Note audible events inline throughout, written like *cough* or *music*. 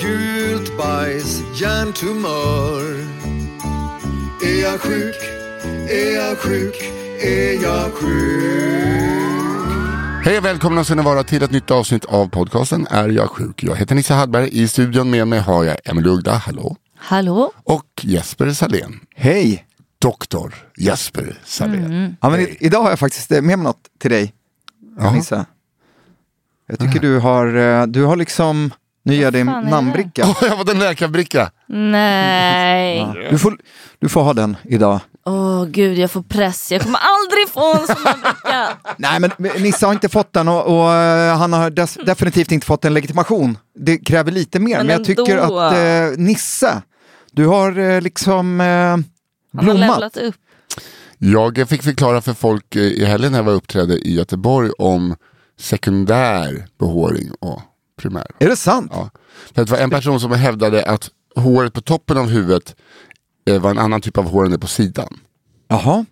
gult bajs, hjärntumör. Är jag sjuk? Är jag sjuk? Är jag sjuk? Hej och välkomna ska ni vara till ett nytt avsnitt av podcasten Är jag sjuk? Jag heter Nisse Hallberg. I studion med mig har jag Emelie Ugda, hallå. Hallå? Och Jesper Salén. Hej! Doktor Jesper Salén. Ja, men i, idag har jag faktiskt eh, med mig något till dig. Nisse. Jag tycker du har, eh, du har liksom, nu ger jag dig en namnbricka. Åh, *laughs* jag har fått en läkarbricka. Nej. Ja. Du, får, du får ha den idag. Åh gud, jag får press. Jag kommer aldrig få en sån här bricka. *laughs* Nej men Nisse har inte fått den och, och eh, han har des, definitivt inte fått en legitimation. Det kräver lite mer, men, Men jag tycker att eh, Nisse, du har eh, liksom eh, Han har blommat. levlat upp. Jag fick förklara för folk eh, i helgen när jag var uppträdde i Göteborg om sekundär behåring och primär. Är det sant? Ja. För det var en person som hävdade att håret på toppen av huvudet eh, var en annan typ av hår än det på sidan. Jaha.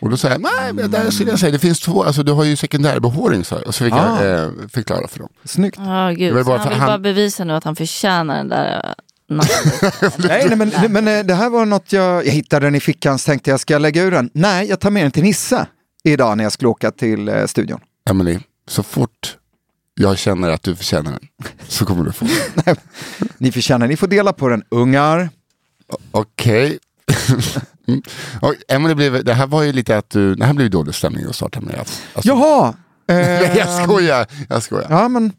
Och då sa jag, nej men där skulle jag säga, det finns två, alltså du har ju sekundärbehåring jag. Och så fick Ah. jag eh, förklara för dem. Snyggt. Ja Det gud, så bara han vill han- bara bevisa nu att han förtjänar den där natten. *laughs* Nej, nej men, men eh, det här var något jag, jag hittade den i fickan, så tänkte jag, ska jag lägga ur den? Nej, jag tar med den till Nisse idag när jag skulle åka till eh, studion. Emily, så fort jag känner att du förtjänar den så kommer du få den. *laughs* Ni förtjänar, ni får dela på den, ungar. Okej. *laughs* Mm. Och Emily blev, det här var ju lite att du, det här blev ju dålig stämning att starta med. Alltså, alltså, Jaha! *laughs* Nej, jag skojar, jag skojar. Ja, men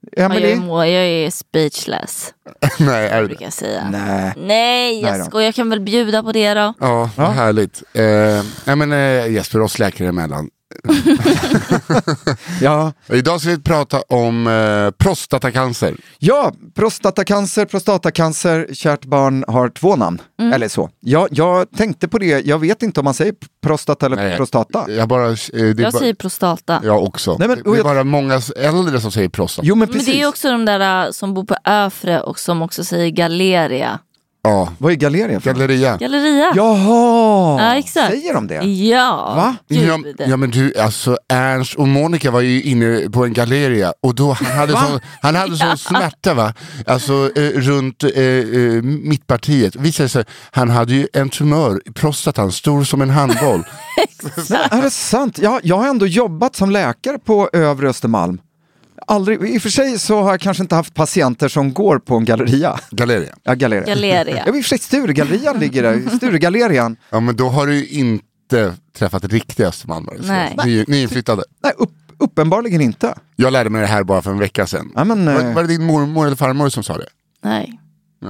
Ja, jag, Emily. är, må- jag är speechless, Nej, är det brukar jag säga. Nej. Nej, jag Nej skojar. Jag kan väl bjuda på det då. Ja, vad härligt. Eh, men eh, Jesper, oss läkare emellan. *laughs* Ja. Idag ska vi prata om eh, prostatacancer. ja, prostatacancer, prostatacancer, kärt barn har två namn. Mm. Eller så. Ja, jag tänkte på det, jag vet inte om man säger prostata eller Nej, prostata. Jag, bara, eh, Jag bara, säger prostata. Jag också. Nej, men- det är jag- bara många äldre som säger prostata. Jo men Men precis. det är också de där äh, som bor på Öfre och som också säger galeria. Ja, Vad är galeria för galleria. Galleria. Jaha! Ja, exakt. Säger de det? Ja, Va? Ja, gud. ja men du, alltså Ernst och Monica var ju inne på en galleria och då han hade sån, han hade sån smärta va, alltså eh, runt eh, eh, mittpartiet. Visade sig, han hade ju en tumör i prostatan, stor som en handboll. *laughs* Nej, är det sant? Jag, jag har ändå jobbat som läkare på Övre Östermalm. Aldrig, I och för sig så har jag kanske inte haft patienter som går på en galleria. galleria. Ja, galleria. Galeria. Ja, i och för sig Sturegallerian ligger där. Sturegallerian. Ja men då har du ju inte träffat riktiga östermalmare. Nej. Ny, nyinflyttade. Nej, upp, uppenbarligen inte. Jag lärde mig det här bara för en vecka sedan. Ja, men, var, eh, var det din mormor eller farmor som sa det? Nej.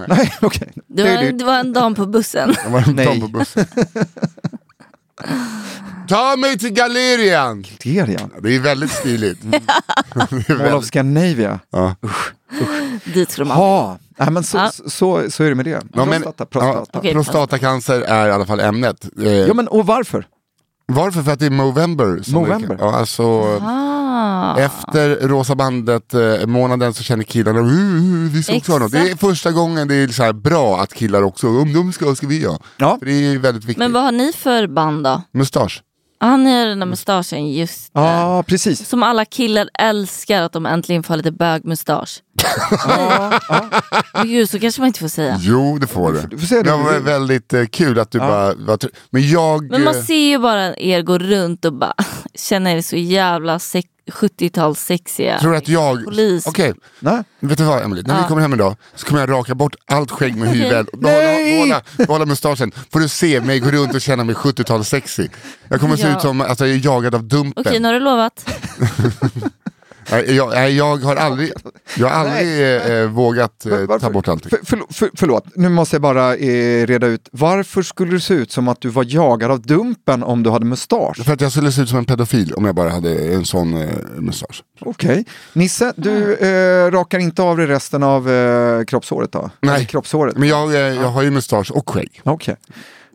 Nej, *laughs* okej. Det var, det var en dam på bussen. Det var en dam på bussen. *laughs* Ta mig till gallerian! Gallerian. Det är väldigt stiligt. Mall of Scandinavia. ja. Dit skulle man. Ha. Nej, men så, Ja. så, så är det med det. Ja, men, prostata, prostata. ja, Okej, prostatacancer är i alla fall ämnet. Eh, Ja, men, och varför? Varför? För att det är Movember. som Movember? det- Ja, alltså, Ah. Efter Rosa bandet-månaden så känner killarna uh, uh, vi ska också ha något. Det är första gången det är så här bra att killar också, om de ska, ska vi ha. Ja. För det är väldigt viktigt. Men vad har ni för band då? Mustasch. Ah, ni har den där mustaschen, just det. Ja, precis. Som alla killar älskar att de äntligen får lite bögmustasch. Men Gud, så kanske man inte får säga. Jo, det får Du du. får säga det Det var väldigt eh, kul att du bara var Men jag... Men man eh, ser ju bara er gå runt och bara *laughs* känner er så jävla sex- 70-tals sexiga. tror att jag... Polis. Okej, Nej. vet du vad Emelie? När vi Ja. kommer hem idag så kommer jag raka bort allt skägg med hyvel. Nej! Behålla, behålla, mustaschen. Får du se mig gå runt och känna mig 70-tals sexy. Jag kommer se Ja. ut som att jag är jagad av Dumpen. Okej, nu har du lovat. *laughs* Jag, jag har aldrig, jag har aldrig eh, vågat eh, Men varför- ta bort allting. För, för, för, förlåt, nu måste jag bara eh, reda ut. Varför skulle det se ut som att du var jagad av Dumpen om du hade mustasch? För att jag skulle se ut som en pedofil om jag bara hade en sån eh, mustasch. Okej. Nisse, du eh, rakar inte av dig resten av eh, kroppshåret då? Nej. Eller kroppshåret? Men jag, eh, jag har ju mustasch och skägg. Okej.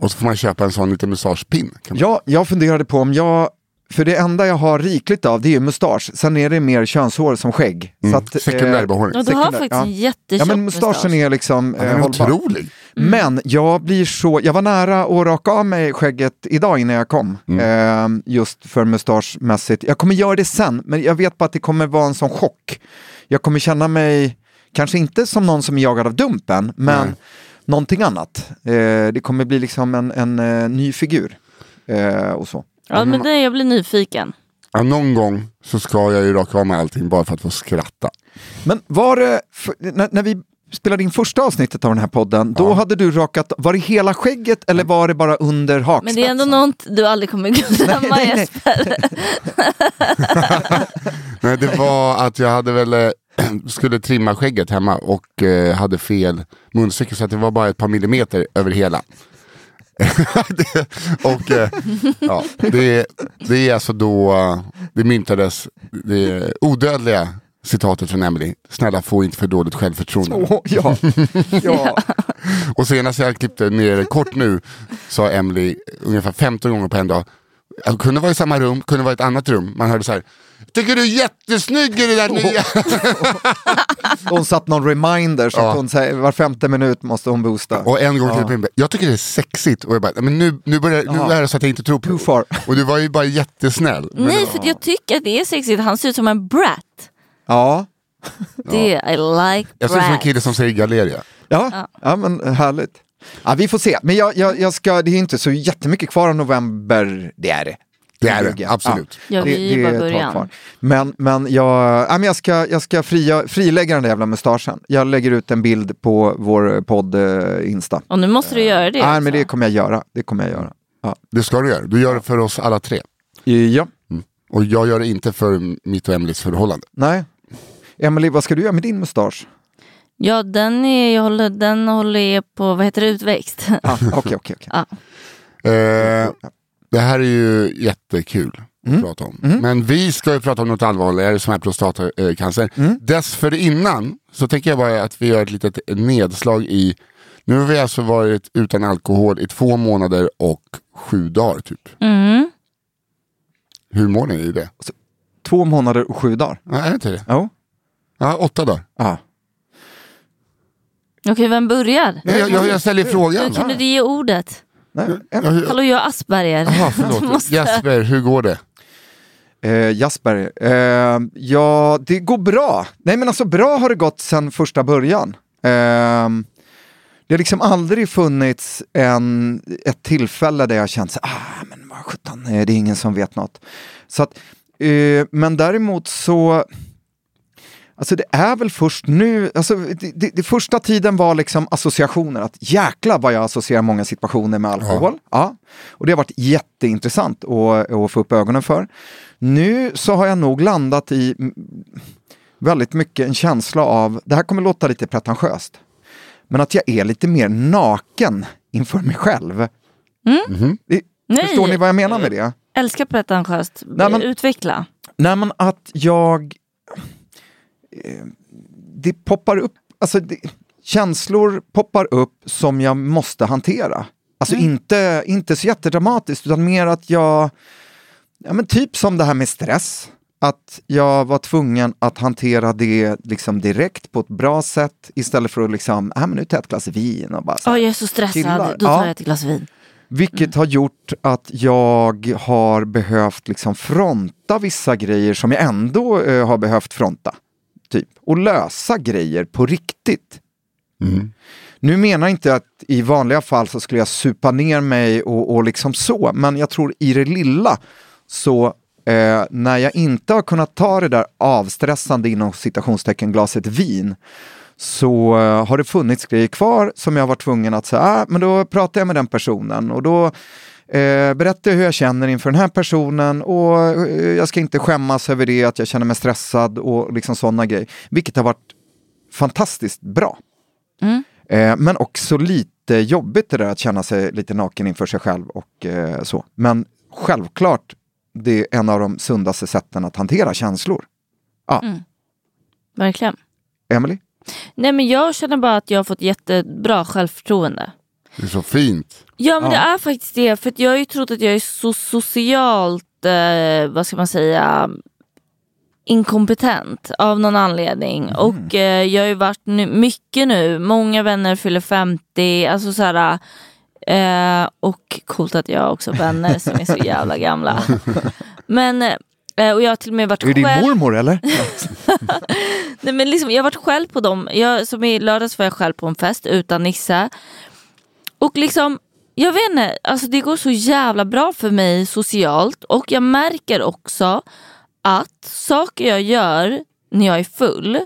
Och så får man köpa en sån liten mustaschpin. Ja, jag funderade på om jag, för det enda jag har rikligt av det är ju mustasch, sen är det mer könshår som skägg. Så att, eh, Sekundärbehåring. Ja, du har faktiskt ja. en jättetjock Ja men mustaschen är liksom eh, är hållbar. otrolig. Men jag blir så, jag var nära att raka av mig skägget idag innan jag kom. Eh, just för mustaschmässigt. Jag kommer göra det sen, men jag vet bara att det kommer vara en sån chock. Jag kommer känna mig, kanske inte som någon som är jagad av Dumpen, men Nej. någonting annat. Eh, det kommer bli liksom en, en eh, ny figur. Eh, och så. Ja, men det, jag blir nyfiken. Ja, någon gång så ska jag ju raka av mig allting bara för att få skratta. Men var det, för, när, när vi spelade in första avsnittet av den här podden, då hade du rakat, var det hela skägget eller var det bara under hakspetsen? Men det är ändå något du aldrig kommer *laughs* glömma Nej, nej, nej. Jesper. *laughs* Nej, det var att jag hade väl eh, *clears throat* skulle trimma skägget hemma och eh, hade fel munstycke så att det var bara ett par millimeter över hela. Det, *laughs* och eh, ja, det, det är alltså då det myntades det odödliga citatet från Emily. Snälla få inte för dåligt självförtroende. Åh, ja. ja. *laughs* Och senast jag klippte ner kort nu sa Emily ungefär 15 gånger på en dag. Jag kunde vara i samma rum, kunde vara i ett annat rum. Man hörde så här. Tycker du är jättesnygg i det där nya? *laughs* Hon satt någon reminder så Ja. hon säger var femte minut måste hon boosta. Och en gång till min Jag tycker det är sexigt. Och jag bara, men nu, nu, börjar, nu är det så att jag inte tror på Too far. Och du var ju bara jättesnäll. Men Nej, det för jag tycker att det är sexigt. Han ser ut som en brat. Ja. Det, I like Jag ser ut som en kille som säger Galeria. Ja. ja, men härligt. Ja, vi får se, men jag, jag, jag ska, det är inte så jättemycket kvar av november, det är det. Det är det, Ja. absolut. Ja, vi är det bara ett tag början. kvar. Men, men jag, ja, men jag ska, jag ska fria, frilägga den där jävla mustaschen. Jag lägger ut en bild på vår podd eh, Insta. Och nu måste du göra det. Nej, alltså. men det kommer jag göra. Det kommer jag göra. Ja. Det ska du göra. Du gör det för oss alla tre. ja. Och jag gör det inte för mitt och Emelies förhållande. Nej. Emily, vad ska du göra med din mustasch? Ja, den, är, jag håller, den håller på, vad heter det, utväxt. Ah, Okej, okej, okej. *laughs* Ja. Det här är ju jättekul att prata om. Men vi ska ju prata om något allvarligare som är prostatacancer. Dessförinnan så tänker jag bara att vi gör ett litet nedslag i nu har vi alltså varit utan alkohol i två månader och sju dagar typ. Mm. Hur mår ni i det? Två månader och sju dagar. Ja, är det inte det? Ja. Ja, åtta dagar. Ah. Okej, vem börjar? Nej, jag, jag, jag ställer frågan. Hur kunde du ge ordet? Nej. Ja, hur- Hallå, jag har Asperger. Jaha, förlåt. *laughs* Måste- Jesper, hur går det? Eh, Jasper, eh, ja det går bra. Nej men alltså bra har det gått sedan första början. Eh, det har liksom aldrig funnits en, ett tillfälle där jag känt så ah men vad sjutton, eh, det är ingen som vet något. Så att, eh, men däremot så, alltså det är väl först nu, alltså det, det, det första tiden var liksom associationer, att jäkla vad jag associerar många situationer med alkohol. Ja. Och det har varit jätteintressant att, att få upp ögonen för. Nu så har jag nog landat i mm, väldigt mycket en känsla av, det här kommer låta lite pretentiöst, men att jag är lite mer naken inför mig själv. Det, Nej. Förstår ni vad jag menar med det? Älskar pretentiöst. Nej, men- Utveckla. Nej men att jag... eh, det poppar upp, alltså det, känslor poppar upp som jag måste hantera. Alltså inte, inte så jättedramatiskt utan mer att jag, ja men typ som det här med stress. Att jag var tvungen att hantera det liksom direkt på ett bra sätt istället för att liksom, äh, men nu tar jag ett glas vin och bara så Åh, här, jag är så stressad, chillar. då tar Ja. jag ett glas vin. Vilket har gjort att jag har behövt liksom fronta vissa grejer som jag ändå eh, har behövt fronta. Typ. Och lösa grejer på riktigt. Nu menar jag inte att i vanliga fall så skulle jag supa ner mig och, och liksom så, men jag tror i det lilla så eh, när jag inte har kunnat ta det där avstressande inom citationstecken glaset vin så eh, har det funnits grejer kvar som jag var tvungen att säga, ah, men då pratar jag med den personen och då eh, berättar jag hur jag känner inför den här personen och eh, jag ska inte skämmas över det, att jag känner mig stressad och liksom sådana grejer. Vilket har varit fantastiskt bra. Eh, men också lite jobbigt det där att känna sig lite naken inför sig själv och eh, så. Men självklart, det är en av de sundaste sätten att hantera känslor. Ja, Verkligen. Emily? Nej men jag känner bara att jag har fått jättebra självförtroende. Det är så fint. Ja men Ja. det är faktiskt det. För jag har ju trott att jag är så socialt, eh, vad ska man säga, inkompetent av någon anledning. Och eh, jag har ju varit nu, mycket nu, många vänner fyller 50, alltså så här, eh, och coolt att jag har också vänner som är så *laughs* jävla gamla. Men, eh, och jag har till och med varit Är det din själv. mormor eller? *laughs* Nej, men liksom, jag har varit själv på dem. Jag, som i lördags var jag själv på en fest utan Nisse. Och liksom, jag vet inte, alltså det går så jävla bra för mig socialt. Och jag märker också att saker jag gör när jag är full,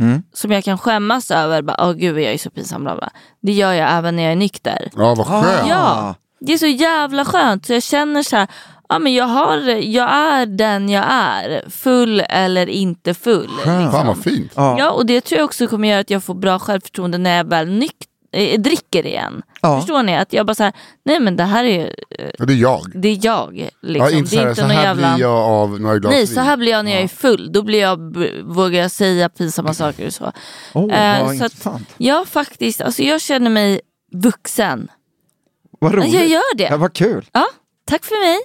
Mm. som jag kan skämmas över, bara, åh gud jag är så pinsam, bla, bla. det gör jag även när jag är nykter. Ja, vad skönt. Ja, det är så jävla skönt. Så jag känner så här, ja, men jag, har, jag är den jag är. Full eller inte full. Fan Liksom. vad fint. Ja. Ja, och det tror jag också kommer göra att jag får bra självförtroende när jag väl nyk- eh, dricker igen. Ja. Förstår ni? Att jag bara så här, nej men det här är ju, eh, det är jag. det är jag. Liksom. Ja, inte det så är här, inte så någon här jävla... blir jag av några glas Nej, vin. så här blir jag när jag är full. Då blir jag, b- vågar jag säga pinsamma saker och så. Åh, Eh, vad så att- intressant. Jag faktiskt, alltså jag känner mig vuxen. Vad roligt. Jag gör det. Ja, vad kul. Ja, tack för mig.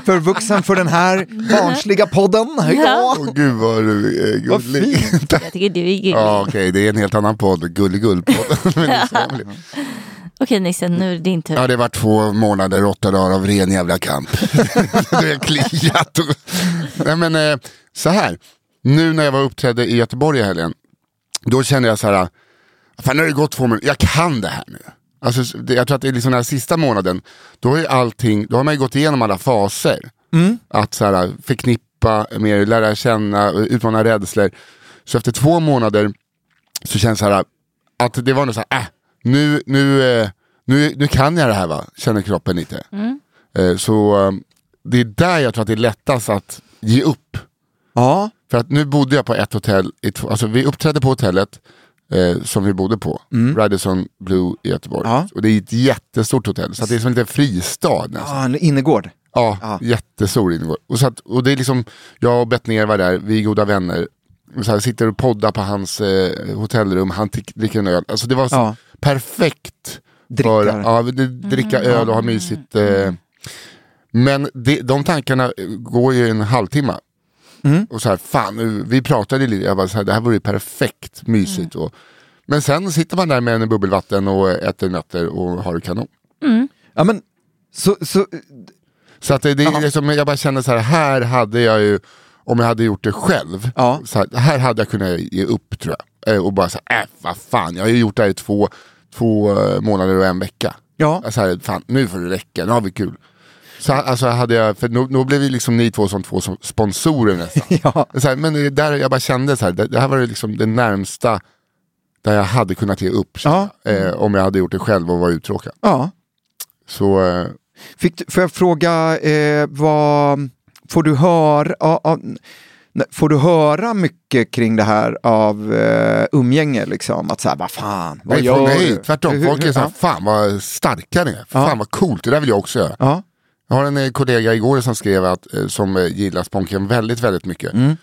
*laughs* För vuxen för den här barnsliga podden. Ja. Åh gud vad du är gullig. Jag tycker du är gullig. Ja okej, det är en helt annan podd, Gulligull-podden. *laughs* Okej Nisse, nu är det din tur. Ja det var två månader, åtta dagar av ren jävla kamp. *laughs* det är kliat. Och... Nej men eh, så här, nu när jag var uppträdde i Göteborg i helgen, då kände jag så här, fan nu har det gått två månader, jag kan det här nu. Alltså, det, jag tror att det är liksom den här sista månaden, då är allting, då har man ju gått igenom alla faser. Att så här, förknippa mer, lära känna, utmana rädslor. Så efter två månader så känns det så här, att det var nog så här, äh, nu, nu, eh, nu, nu kan jag det här va, känner kroppen lite. Eh, Så eh, det är där jag tror att det är lättast att ge upp. Ja. För att nu bodde jag på ett hotell, alltså vi uppträdde på hotellet eh, som vi bodde på, Radisson Blue i Göteborg. Ja. Och det är ett jättestort hotell, så att det är som en liten fristad nästan. ja, en innergård. Ja, Ja. jättestor innergård. Och, så att, och det är liksom, jag och Bettner var där, vi är goda vänner. Så här, sitter och poddar på hans eh, hotellrum, han dricker en öl. Alltså det var så Ja. perfekt. Drickar. För, ja, det- dricka öl och ha mysigt. Eh. Men det, de tankarna går ju en halvtimme. Och så här, fan nu, vi pratade lite, jag bara så här, det här vore ju perfekt mysigt. Och, men sen sitter man där med en bubbelvatten och äter nötter och har det kanon. Ja, men så, så, Så att det, det är liksom, jag bara känner så här, här hade jag ju, om jag hade gjort det själv, Ja. så här, här hade jag kunnat ge upp tror jag. Eh, Och bara så här, äh, vad fan, jag har ju gjort det här i två, två eh, månader och en vecka. ja. Så här, fan, nu får det räcka, nu har vi kul. Så alltså hade jag, för nu, nu blev vi liksom ni två som två som sponsorer nästan. *laughs* Ja. Så här, men det där jag bara kände så här, det, det här var liksom det närmsta där jag hade kunnat ge upp. Ja. Eh, om jag hade gjort det själv och var uttråkad. ja. Så eh, Fick, får jag fråga, eh, vad får du höra? ja, n- Får du höra mycket kring det här av eh, umgänge? Liksom? Att så här, vad fan, vad nej, gör nej, du? tvärtom. Hur- Folk är såhär, ja. fan vad starka ni är. Fan Ja. vad coolt, det där vill jag också göra. Ja. Jag har en eh, kollega igår som skrev att, eh, som eh, gillar Sponken väldigt, väldigt mycket. Mm.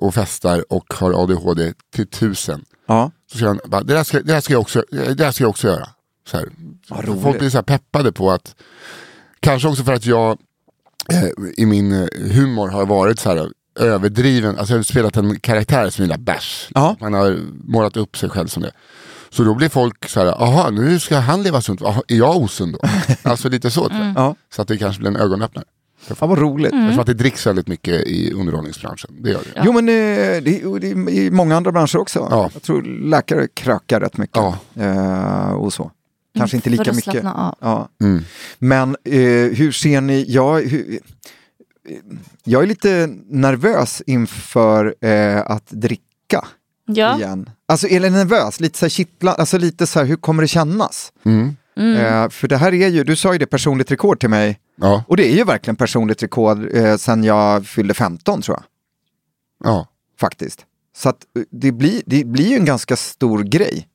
och festar och har ADHD till tusen. Ja. Så säger han, det, där ska, det, där ska jag också, det där ska jag också göra. Så här. Roligt. Folk blir så peppade på att, kanske också för att jag i min humor har varit så här överdriven, alltså jag har spelat en karaktär som gillar bärs. Ja. Man har målat upp sig själv som det. Så då blir folk så här, aha nu ska han leva sunt, aha, är jag osund då? *laughs* alltså lite så tror jag. Ja. Så att det kanske blir en ögonöppnare. Fan vad roligt. Eftersom att det dricks väldigt mycket i underhållningsbranschen. Det gör det. Jo men eh, det, det är i många andra branscher också. Ja. Jag tror läkare krökar rätt mycket. Ja. Eh, och så. Kanske inte För lika mycket. Ja. Mm. Men eh, hur ser ni, jag, hur, eh, jag är lite nervös inför eh, att dricka Ja. igen. Alltså eller nervös, lite så här kittla, alltså lite så här, hur kommer det kännas? Mm. Eh, för det här är ju, du sa ju det personligt rekord till mig, Ja, och det är ju verkligen personligt rekord eh, sen jag fyllde 15 tror jag, ja. faktiskt. Så att eh, det blir, det blir ju en ganska stor grej.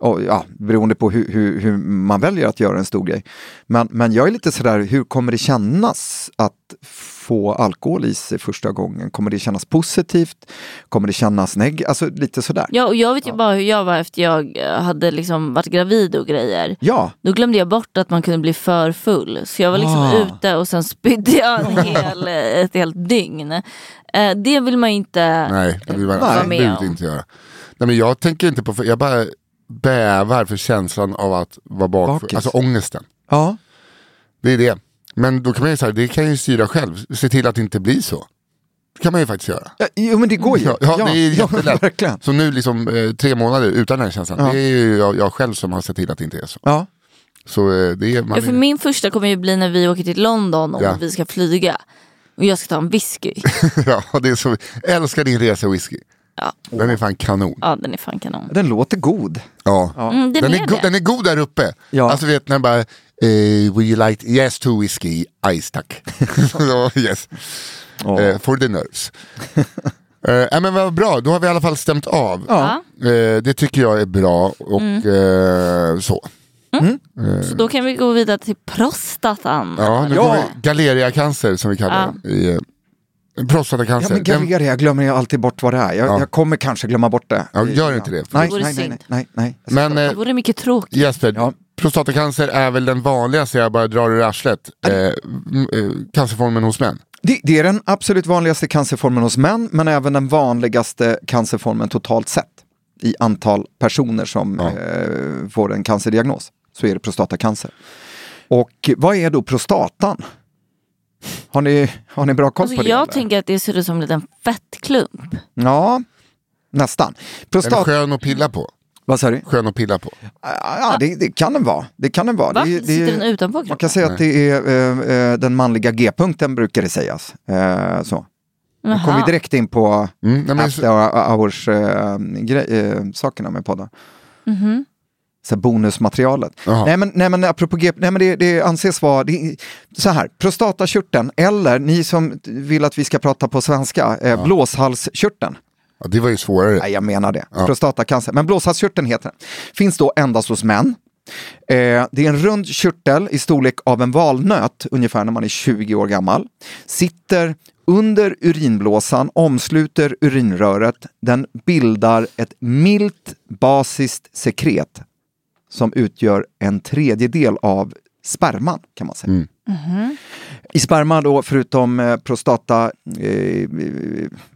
Och, ja, beroende på hur, hur, hur man väljer att göra en stor grej. Men, men jag är lite sådär, hur kommer det kännas att få alkohol i sig första gången? Kommer det kännas positivt? Kommer det kännas negativt? Alltså lite sådär. Ja, och jag vet ju bara hur jag var efter jag eh, hade liksom varit gravid och grejer. Ja, Då glömde jag bort att man kunde bli för full. Så jag var liksom Ah. ute och sen spydde jag en *laughs* hel, ett helt dygn. Eh, det vill man inte Nej, det vill man Nej. vara med absolut om. inte göra. Nej, men jag tänker inte på, jag bara bävar för känslan av att vara bakfull. Bakis. Alltså ångesten. ja. Det är det. Men då kan man ju säga, det kan jag ju styra själv. Se till att det inte blir så. Det kan man ju faktiskt göra. ja jo men det går ju. Ja, ja, det är *laughs* jättelätt. verkligen. Så nu liksom eh, tre månader utan den här känslan. Ja. Det är ju jag, jag själv som har sett till att det inte är så. Ja. Så eh, det är, man, Ja, för min första kommer ju bli när vi åker till London och Ja. vi ska flyga. Och jag ska ta en whisky. *laughs* ja, det är så, älskar din resa whisky. Ja, Den är fan kanon. ja den är fan kanon. Den låter god. Ja. Mm, den, Den, är, go- det. den är god där uppe. Ja. Alltså vet när bara, eh, would you like, yes to whiskey, ice tack. *laughs* *laughs* Ja, yes. Ja. Eh, for the nerves. *laughs* Eh, men vad bra, då har vi i alla fall stämt av. Ja. Eh, det tycker jag är bra och eh, så. Så då kan vi gå vidare till prostatan. Ja, nu Ja. kommer galeriacancer som vi kallar det. I, eh, Ja, prostatacancer. men Den- galeria, jag glömmer ju alltid bort vad det är. Jag, Ja. jag kommer kanske glömma bort det. Ja, gör inte det. Nej, Det vore nej, nej, synd. nej, nej. men Det eh, vore mycket tråkigt. Jesper, Ja. prostatacancer är väl den vanligaste, jag bara drar ur arslet, eh, eh, cancerformen hos män. Det, det är den absolut vanligaste cancerformen hos män, men även den vanligaste cancerformen totalt sett. I antal personer som Ja. eh, får en cancerdiagnos, så är det prostatacancer. Och vad är då prostatan? Har ni, har ni bra koll Alltså, på det? jag eller? tänker att det ser ut som en liten fettklump. Ja, nästan. Är den Prostat... skön att pilla på? Vad sa du? Skön att pilla på. Ja, det, det kan den vara. Det kan den vara. Va? Det, det, Sitter den utanpå man kan kroppen? säga att det är eh, eh, den manliga G-punkten brukar det sägas. Eh, så. Nu kommer vi direkt in på Mm, after hours eh, eh, med podden. Mhm. Så bonusmaterialet. Nej men, nej men apropå G, nej men det, det anses vara, det, så här, prostatakörteln eller ni som vill att vi ska prata på svenska, eh, blåshalskörteln. ja, det var ju svårare. Nej, jag menar det. Ja. Prostatacancer. Men blåshalskörteln heter den. Finns då endast hos män. Eh, det är en rund körtel i storlek av en valnöt, ungefär när man är 20 år gammal. Sitter under urinblåsan, omsluter urinröret. Den bildar ett milt basiskt sekret som utgör en tredjedel av sperman kan man säga. I sperma då, förutom eh, prostata, eh,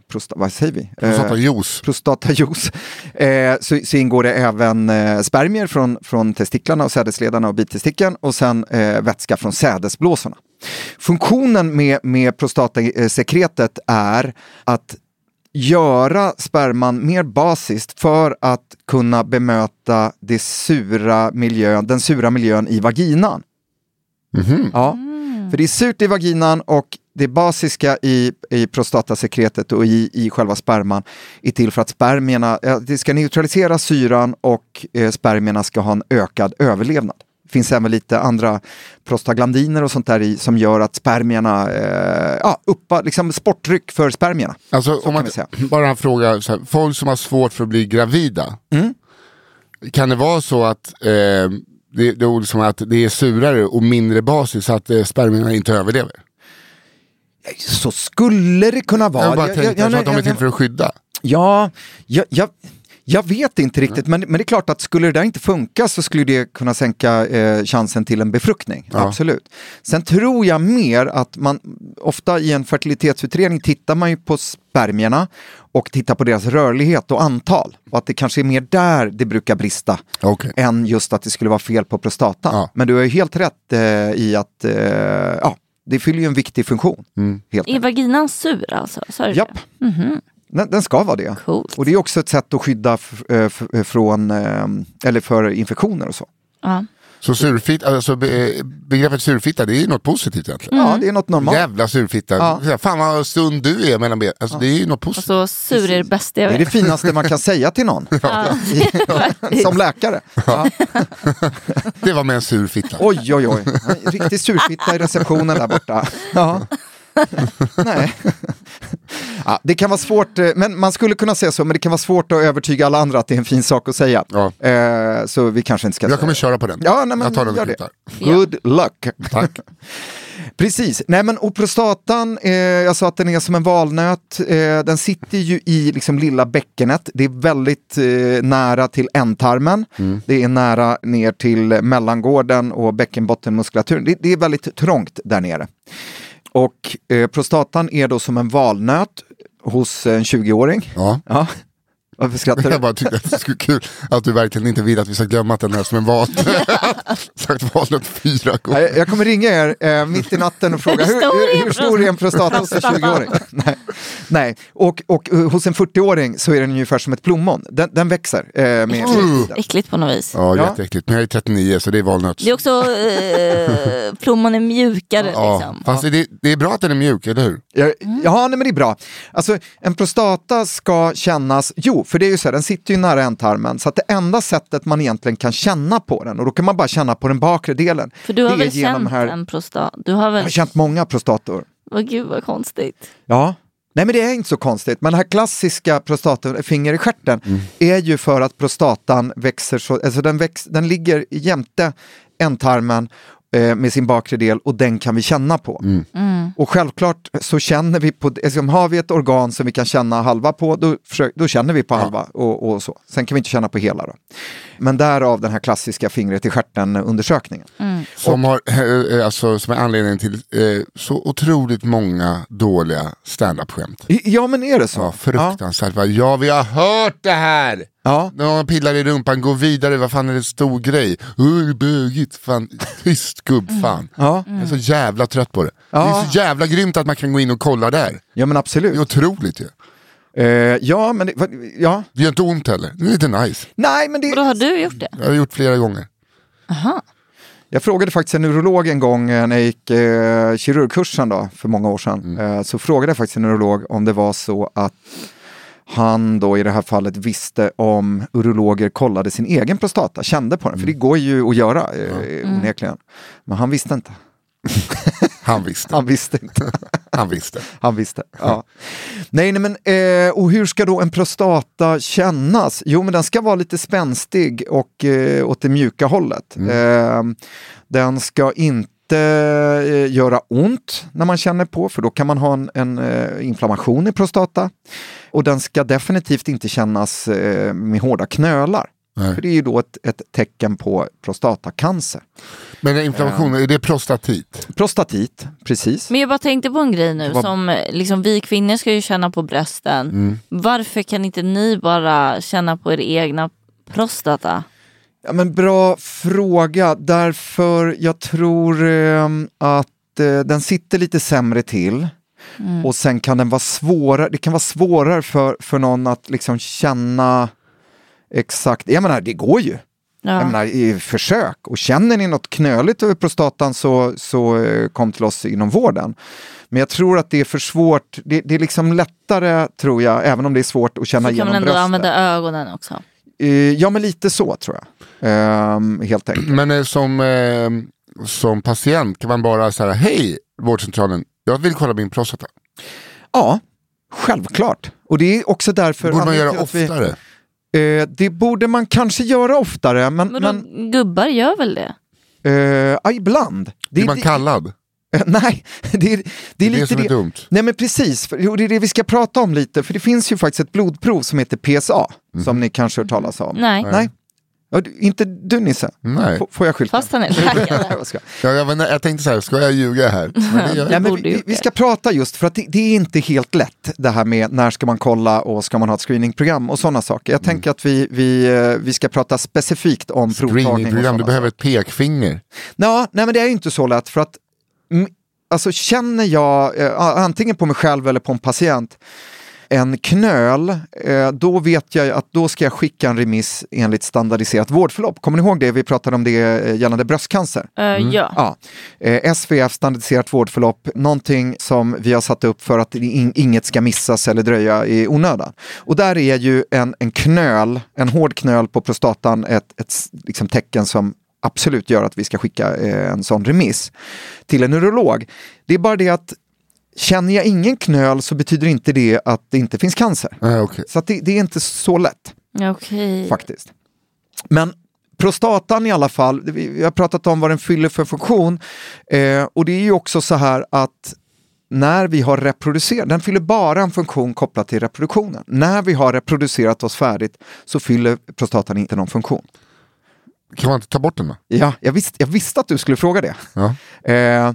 prosta, vad säger vi? Eh, Prostatajuice. prostatajuice, eh, så, så ingår det även eh, spermier från, från testiklarna och sädesledarna och bitestikeln och sen eh, vätska från sädesblåsorna. Funktionen med, med prostatasekretet är att göra sperman mer basiskt för att kunna bemöta det sura miljön, den sura miljön i vaginan. Mhm. Ja, för det är surt i vaginan och det basiska i, i prostatasekretet och i, i själva sperman är till för att spermierna, det ska neutralisera syran och eh, spermierna ska ha en ökad överlevnad. Det finns även lite andra prostaglandiner och sånt där i som gör att spermierna, eh, ja, uppa, liksom sportdryck för spermierna. Alltså, Så om man, *clears throat* bara en fråga, så här, folk som har svårt för att bli gravida. Mm. Kan det vara så att, eh, det, det, är liksom att det är surare och mindre basiskt så att eh, spermierna inte överlever? Så skulle det kunna vara. Jag bara Jag- tänkte jag- att de är till för att skydda. Ja, jag, jag, vet inte riktigt, men, men det är klart att skulle det där inte funka så skulle det kunna sänka eh, chansen till en befruktning. Ja. Absolut. Sen tror jag mer att man, ofta i en fertilitetsutredning tittar man ju på spermierna och tittar på deras rörlighet och antal. Och att det kanske är mer där det brukar brista Okej. än just att det skulle vara fel på prostatan. Ja. Men du har ju helt rätt eh, i att eh, ja, det fyller ju en viktig funktion. Mm. Helt Är vaginan sur alltså? Sa du Japp. det? Den, den ska vara det. Coolt. Och det är också ett sätt att skydda f- eh, f- eh, från, eh, eller för infektioner och så. Ja. Så surfitta, alltså be, begreppet surfitta, det är ju något positivt egentligen. Ja, det är något normalt. Jävla surfitta. Ja. Fan vad sund du är mellan benen. Alltså, Det är ju något positivt. Alltså sur är det bästa jag Det är det vet. finaste man kan säga till nån. *laughs* Ja. Som läkare. Ja. *laughs* Det var med en sur fitta. Oj, oj, oj. Riktig surfitta i receptionen där borta. Ja. *laughs* Nej. *laughs* Ja, det kan vara svårt, eh, men man skulle kunna säga så, men det kan vara svårt att övertyga alla andra att det är en fin sak att säga. Ja. Eh, så vi kanske inte ska Jag kommer köra på den. Ja, nej, men jag tar den gör det. Good luck. Tack. *laughs* Precis, nej men och prostatan, eh, jag sa att den är som en valnöt, eh, den sitter ju i liksom lilla bäckenet, det är väldigt eh, nära till ändtarmen, det är nära ner till mellangården och bäckenbottenmuskulaturen, det, det är väldigt trångt där nere. Och eh, prostatan är då som en valnöt hos en 20-åring. Ja. Ja. Varför skrattar *laughs* du? Jag bara tyckte att det skulle kul att du verkligen inte vill att vi ska glömma att den är som en val. *laughs* Sagt valnöt fyra gånger. Jag jag kommer ringa er eh, mitt i natten och fråga hur, hur, hur stor är en prostata hos en 20-åring? Nej. Nej. Och, och eh, hos en 40-åring så är den ungefär som ett plommon. Den, den växer eh, med, tiden. Äckligt på något vis. Ja, Ja. jätteäckligt. Men jag är 39 så det är valnöt. Det är också, eh, plommon är mjukare Ja, liksom. fast det, det är bra att den är mjuk, eller hur? Ja, ja, nej, men det är bra. Alltså, en prostata ska kännas, jo, för det är ju så här, den sitter ju nära ändtarmen, så att det enda sättet man egentligen kan känna på den, och då kan man bara känna på den bakre delen, För du har väl känt här, en prostat? Du har jag väl, har känt många prostator. vad gud vad konstigt. Ja. Nej men det är inte så konstigt, men det här klassiska prostatafinger i stjärten är ju för att prostatan växer så, alltså den, väx, den ligger jämte ändtarmen eh, med sin bakre del och den kan vi känna på. Och självklart så känner vi på, alltså, har vi ett organ som vi kan känna halva på, då, då känner vi på halva och, och så. Sen kan vi inte känna på hela då. Men därav den här klassiska fingret i stjärten undersökningen. Som, har, eh, alltså, som är anledningen till eh, så otroligt många dåliga standup-skämt. Ja men är det så? Ja, fruktansvärt. Ja. ja, vi har hört det här! Ja. Någon pillar i rumpan, gå vidare, vad fan är det en stor grej? Uh, det bögigt, fan. Tyst gubb-fan. Ja. Jag är så jävla trött på det. Det Ja. är så jävla grymt att man kan gå in och kolla där. ja men absolut. Det är otroligt ju. Eh, ja men det, ja. Det gör inte ont heller, det är lite nice. Nej men det, Och då har du gjort det? Jag har gjort flera gånger. Aha. Jag frågade faktiskt en urolog en gång eh, när jag gick eh, kirurgkursen då, för många år sedan. Eh, så frågade jag faktiskt en urolog om det var så att han då i det här fallet visste om urologer kollade sin egen prostata, kände på den. För det går ju att göra eh, onekligen. Men han visste inte. *laughs* Han visste. Han visste inte. *laughs* Han visste. Han visste. Ja. Nej, nej, men eh, och hur ska då en prostata kännas? Jo, men den ska vara lite spänstig och eh, åt det mjuka hållet. Eh, den ska inte eh, göra ont när man känner på, för då kan man ha en, en eh, inflammation i prostata. Och den ska definitivt inte kännas eh, med hårda knölar. Nej. För det är ju då ett, ett tecken på prostatacancer. Men inflammation, är det prostatit? Prostatit, precis. Men jag bara tänkte på en grej nu Vad- som liksom vi kvinnor ska ju känna på brösten. Mm. Varför kan inte ni bara känna på er egna prostata? Ja, men bra fråga, därför jag tror eh, att eh, den sitter lite sämre till. Och sen kan den vara svårare, det kan vara svårare för, för någon att liksom känna exakt, jag menar det går ju. Jag Ja. menar, i försök. Och känner ni något knöligt över prostatan så, så eh, kom till oss inom vården. Men jag tror att det är för svårt, det, det är liksom lättare tror jag, även om det är svårt att känna Så kan igenom man ändå bröstet. använda ögonen också. Eh, ja men lite så tror jag. Ehm, helt enkelt. Men eh, som, eh, som patient kan man bara säga hej vårdcentralen, jag vill kolla min prostata. Ja, självklejklart. Och det är också därför... Borde man göra oftare. Vi, eh, det borde man kanske göra oftare, men, Men, men gubbar gör väl det? eh, ja, ibland. Det, Blir man det, kallad? *laughs* Nej, det är, det är Det är lite det som är dumt. Nej men precis, för, det är det vi ska prata om lite, för det finns ju faktiskt ett blodprov som heter PSA, Mhm. som ni kanske har hört talas om. Nej. Nej. Inte du Nisse? Nej. F- får jag skylta? Fast han är *laughs* läkare. Jag. Ja, jag, inte, jag tänkte så här, ska jag ljuga här? Men gör Ja, jag. *laughs* men vi, vi ska prata just för att det, det är inte helt lätt det här med när ska man kolla och ska man ha ett screeningprogram och sådana saker. Jag Mm. tänker att vi, vi, eh, vi ska prata specifikt om provtagning. Screeningprogram, du behöver ett pekfinger. Ja, nej men det är ju inte så lätt för att mm, alltså känner jag eh, antingen på mig själv eller på en patient en knöl, eh, då vet jag att då ska jag skicka en remiss enligt standardiserat vårdförlopp. Kommer ni ihåg det? Vi pratade om det eh, gällande bröstcancer. Eh, Ja. Ja, eh, SVF, standardiserat vårdförlopp, någonting som vi har satt upp för att in, inget ska missas eller dröja i onödan. Och där är ju en, en knöl, en hård knöl på prostatan ett, ett liksom tecken som absolut gör att vi ska skicka eh, en sån remiss till en urolog. Det är bara det att känner jag ingen knöl så betyder inte det att det inte finns cancer. Nej, okej. Så att det, det är inte så lätt Okej. faktiskt. Men prostatan i alla fall, vi vi har pratat om vad den fyller för funktion. Eh, och det är ju också så här att när vi har reproducerat, den fyller bara en funktion kopplat till reproduktionen. När vi har reproducerat oss färdigt så fyller prostatan inte någon funktion. Kan man inte ta bort den då? Ja, jag visste, jag visste att du skulle fråga det. Ja. Eh,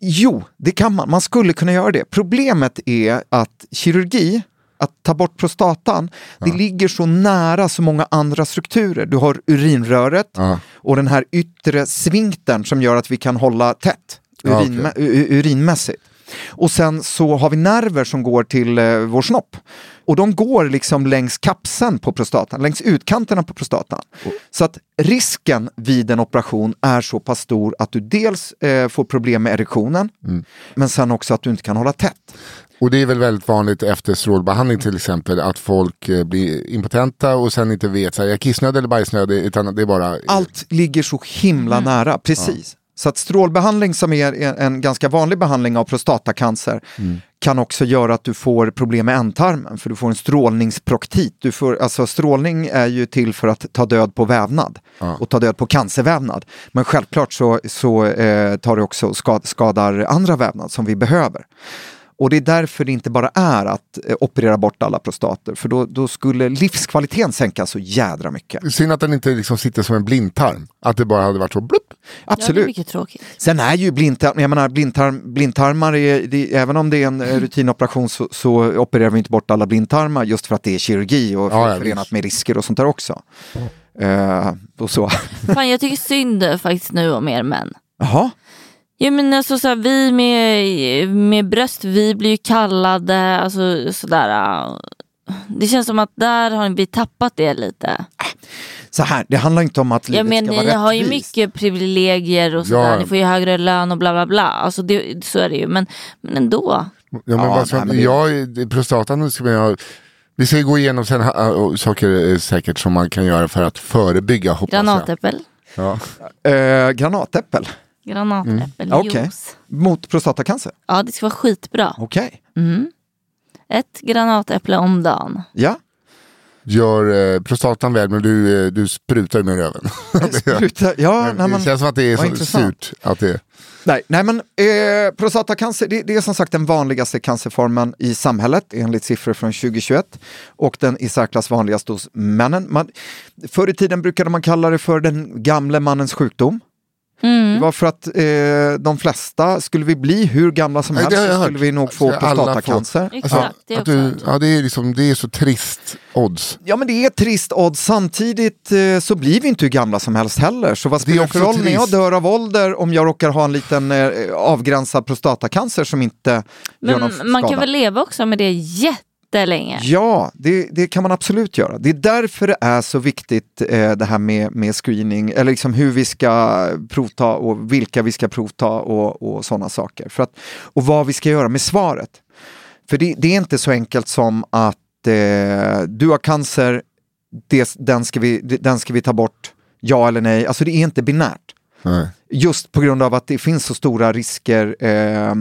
jo, det kan man. Man skulle kunna göra det. Problemet är att kirurgi, att ta bort prostatan, det ligger så nära så många andra strukturer. Du har urinröret Ja. och den här yttre svinktern som gör att vi kan hålla tätt Ja, urinmä- u- urinmässigt. Och sen så har vi nerver som går till eh, vår snopp. Och de går liksom längs kapseln på prostatan, längs utkanterna på prostatan. Så att risken vid en operation är så pass stor att du dels eh, får problem med erektionen, men sen också att du inte kan hålla tätt. Och det är väl väldigt vanligt efter strålbehandling till exempel att folk eh, blir impotenta och sen inte vet, så här, jag kissnödig eller bajsnödig, utan det är bara... Allt ligger så himla nära, precis. Så att strålbehandling som är en, ganska vanlig behandling av prostatacancer kan också göra att du får problem med ändtarmen, för du får en strålningsproktit. Du får, alltså strålning är ju till för att ta död på vävnad och ta död på cancervävnad. Men självklart så, så eh, tar det också skad, skadar andra vävnad som vi behöver. Och det är därför det inte bara är att eh, operera bort alla prostater, för då, då skulle livskvaliteten sänkas så jädra mycket. Synd att den inte liksom sitter som en blindtarm. Att det bara hade varit så blupp. Ja, det är Absolut. mycket tråkigt. Sen är ju blindtarm, jag menar blindtarm, blindtarmar, är, det, även om det är en eh, rutinoperation så, så opererar vi inte bort alla blindtarmar just för att det är kirurgi och Ja, ja, förenat med risker och sånt där också. Eh, och så. Fan jag tycker synd faktiskt nu om er män. Jaha, Ja men alltså så här, vi med, med bröst, vi blir ju kallade, alltså sådär. äh, Det känns som att där har vi tappat det lite. så här, det handlar inte om att livet Jag men ska ni vara har ju rättvist. mycket privilegier och sådär, Ja. ni får ju högre lön och bla bla bla. Alltså det, så är det ju, men, men ändå. Ja, men Ja, som, nej, men jag, det- prostatan ska vi ha, vi ska ju gå igenom sen, och saker eh, säkert som man kan göra för att förebygga hoppas Granatäppel. jag. Ja. Eh, granatäppel Granatäppel, Mm. Juice. mot prostatacancer. Ja det ska vara skitbra. Okej, Ett granatäpple om dagen. ja. Gör eh, prostatan väl men du, eh, du sprutar med röven. *laughs* Spruta, ja, nej, det men, känns som att det är så intressant. surt. Att det, nej, nej men eh, prostatacancer det, det är som sagt den vanligaste cancerformen i samhället enligt siffror från 2021 och den i särklass vanligast hos männen. Man, förr i tiden brukade man kalla det för den gamle mannens sjukdom. Mm. Det var för att eh, de flesta, skulle vi bli hur gamla som helst så hört. skulle vi nog få Ska alla få- prostatacancer. Exakt, det är du, ja, det, är liksom, det är så trist odds. Ja men det är trist odds, samtidigt eh, så blir vi inte hur gamla som helst heller. Så vad spelar det för roll när jag dör av ålder om jag råkar ha en liten eh, avgränsad prostatacancer som inte gör någon Men man skada? kan väl leva också med det jättelänge? Ja, det, det kan man absolut göra. Det är därför det är så viktigt eh, det här med, med screening, eller liksom hur vi ska provta och vilka vi ska provta och, och sådana saker. För att, och vad vi ska göra med svaret. För det, det är inte så enkelt som att eh, du har cancer, det, den, ska vi, den ska vi ta bort, ja eller nej. Alltså det är inte binärt. Nej. Just på grund av att det finns så stora risker. Eh,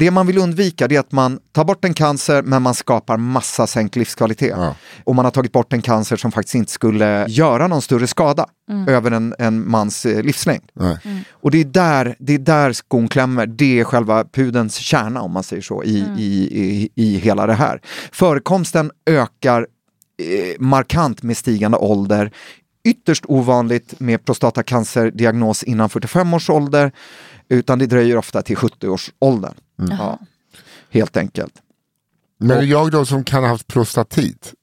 Det man vill undvika är att man tar bort en cancer men man skapar massa sänkt livskvalitet. Ja. Och man har tagit bort en cancer som faktiskt inte skulle göra någon större skada över en, en mans eh, livslängd. Nej. Och det är, där, det är där skon klämmer, det är själva pudens kärna om man säger så i, i, i, i hela det här. Förekomsten ökar eh, markant med stigande ålder. Ytterst ovanligt med prostatacancerdiagnos innan 45 års ålder, utan det dröjer ofta till 70-årsåldern. Ja, helt enkelt. Men jag då som kan ha haft prostatit.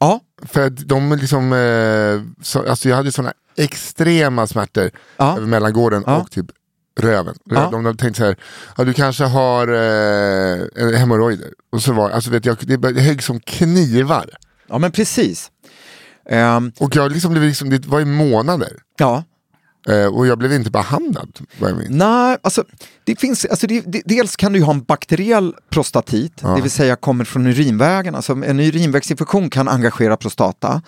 Ja, För de liksom, eh, så, alltså jag hade sådana extrema smärtor Ja. över mellangården Ja. och typ röven. Ja. De, de tänkte så här, ja, du kanske har eh, hemorrojder. Och så var, alltså vet jag, det högg som knivar. ja men precis. Ehm, Och jag liksom blev liksom, det var i månader. ja, och jag blev inte behandlad. Vad jag minns. Nej, alltså, det finns, alltså det, det, dels kan du ha en bakteriell prostatit, det vill säga kommer från urinvägen. Alltså en urinvägsinfektion kan engagera prostata.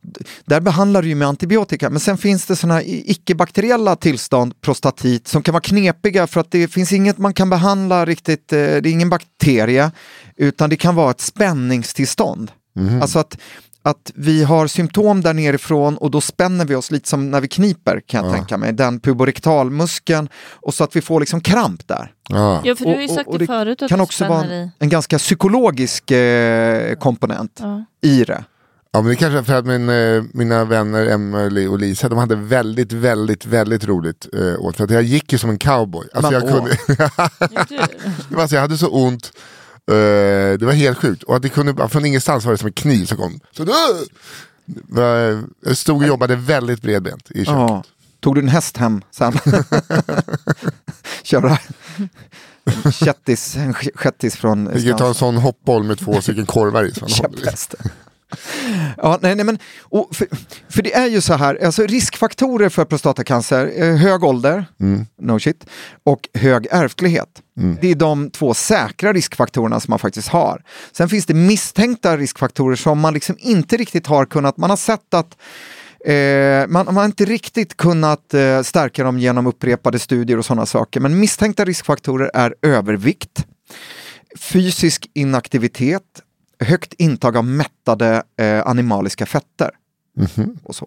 D- Där behandlar du ju med antibiotika, men sen finns det sådana icke-bakteriella tillstånd, prostatit, som kan vara knepiga för att det finns inget man kan behandla riktigt, eh, det är ingen bakterie, utan det kan vara ett spänningstillstånd. Alltså att att vi har symptom där nerifrån och då spänner vi oss lite som när vi kniper kan jag tänka mig, den puborektalmuskeln och så att vi får liksom kramp där. Ja. Ja, för du har ju Och- sagt och det förut att kan du också vara en, en ganska psykologisk eh, komponent Ja. i det. Ja men det kanske är för att min, eh, mina vänner Emily och Lisa de hade väldigt, väldigt, väldigt roligt eh, åt för att jag gick ju som en cowboy. Alltså, Men, jag, kunde, *laughs* alltså, jag hade så ont, eh, det var helt sjukt. Och att det kunde, från ingenstans var det som en kniv som kom. Så! Var- jag stod och jobbade väldigt bredbent i köket. Ja. Tog du en häst hem sen? *laughs* Köra en kättis från Jag fick ta en sån hoppboll med två stycken korvar i. Käpphäst. Ja, nej, nej, men, för, för det är ju så här, alltså riskfaktorer för prostatacancer, eh, hög ålder, no shit, och hög ärftlighet. Det är de två säkra riskfaktorerna som man faktiskt har. Sen finns det misstänkta riskfaktorer som man liksom inte riktigt har kunnat, man har sett att Eh, man, man har inte riktigt kunnat eh, stärka dem genom upprepade studier och sådana saker, men misstänkta riskfaktorer är övervikt, fysisk inaktivitet, högt intag av mättade eh, animaliska fetter. Och så.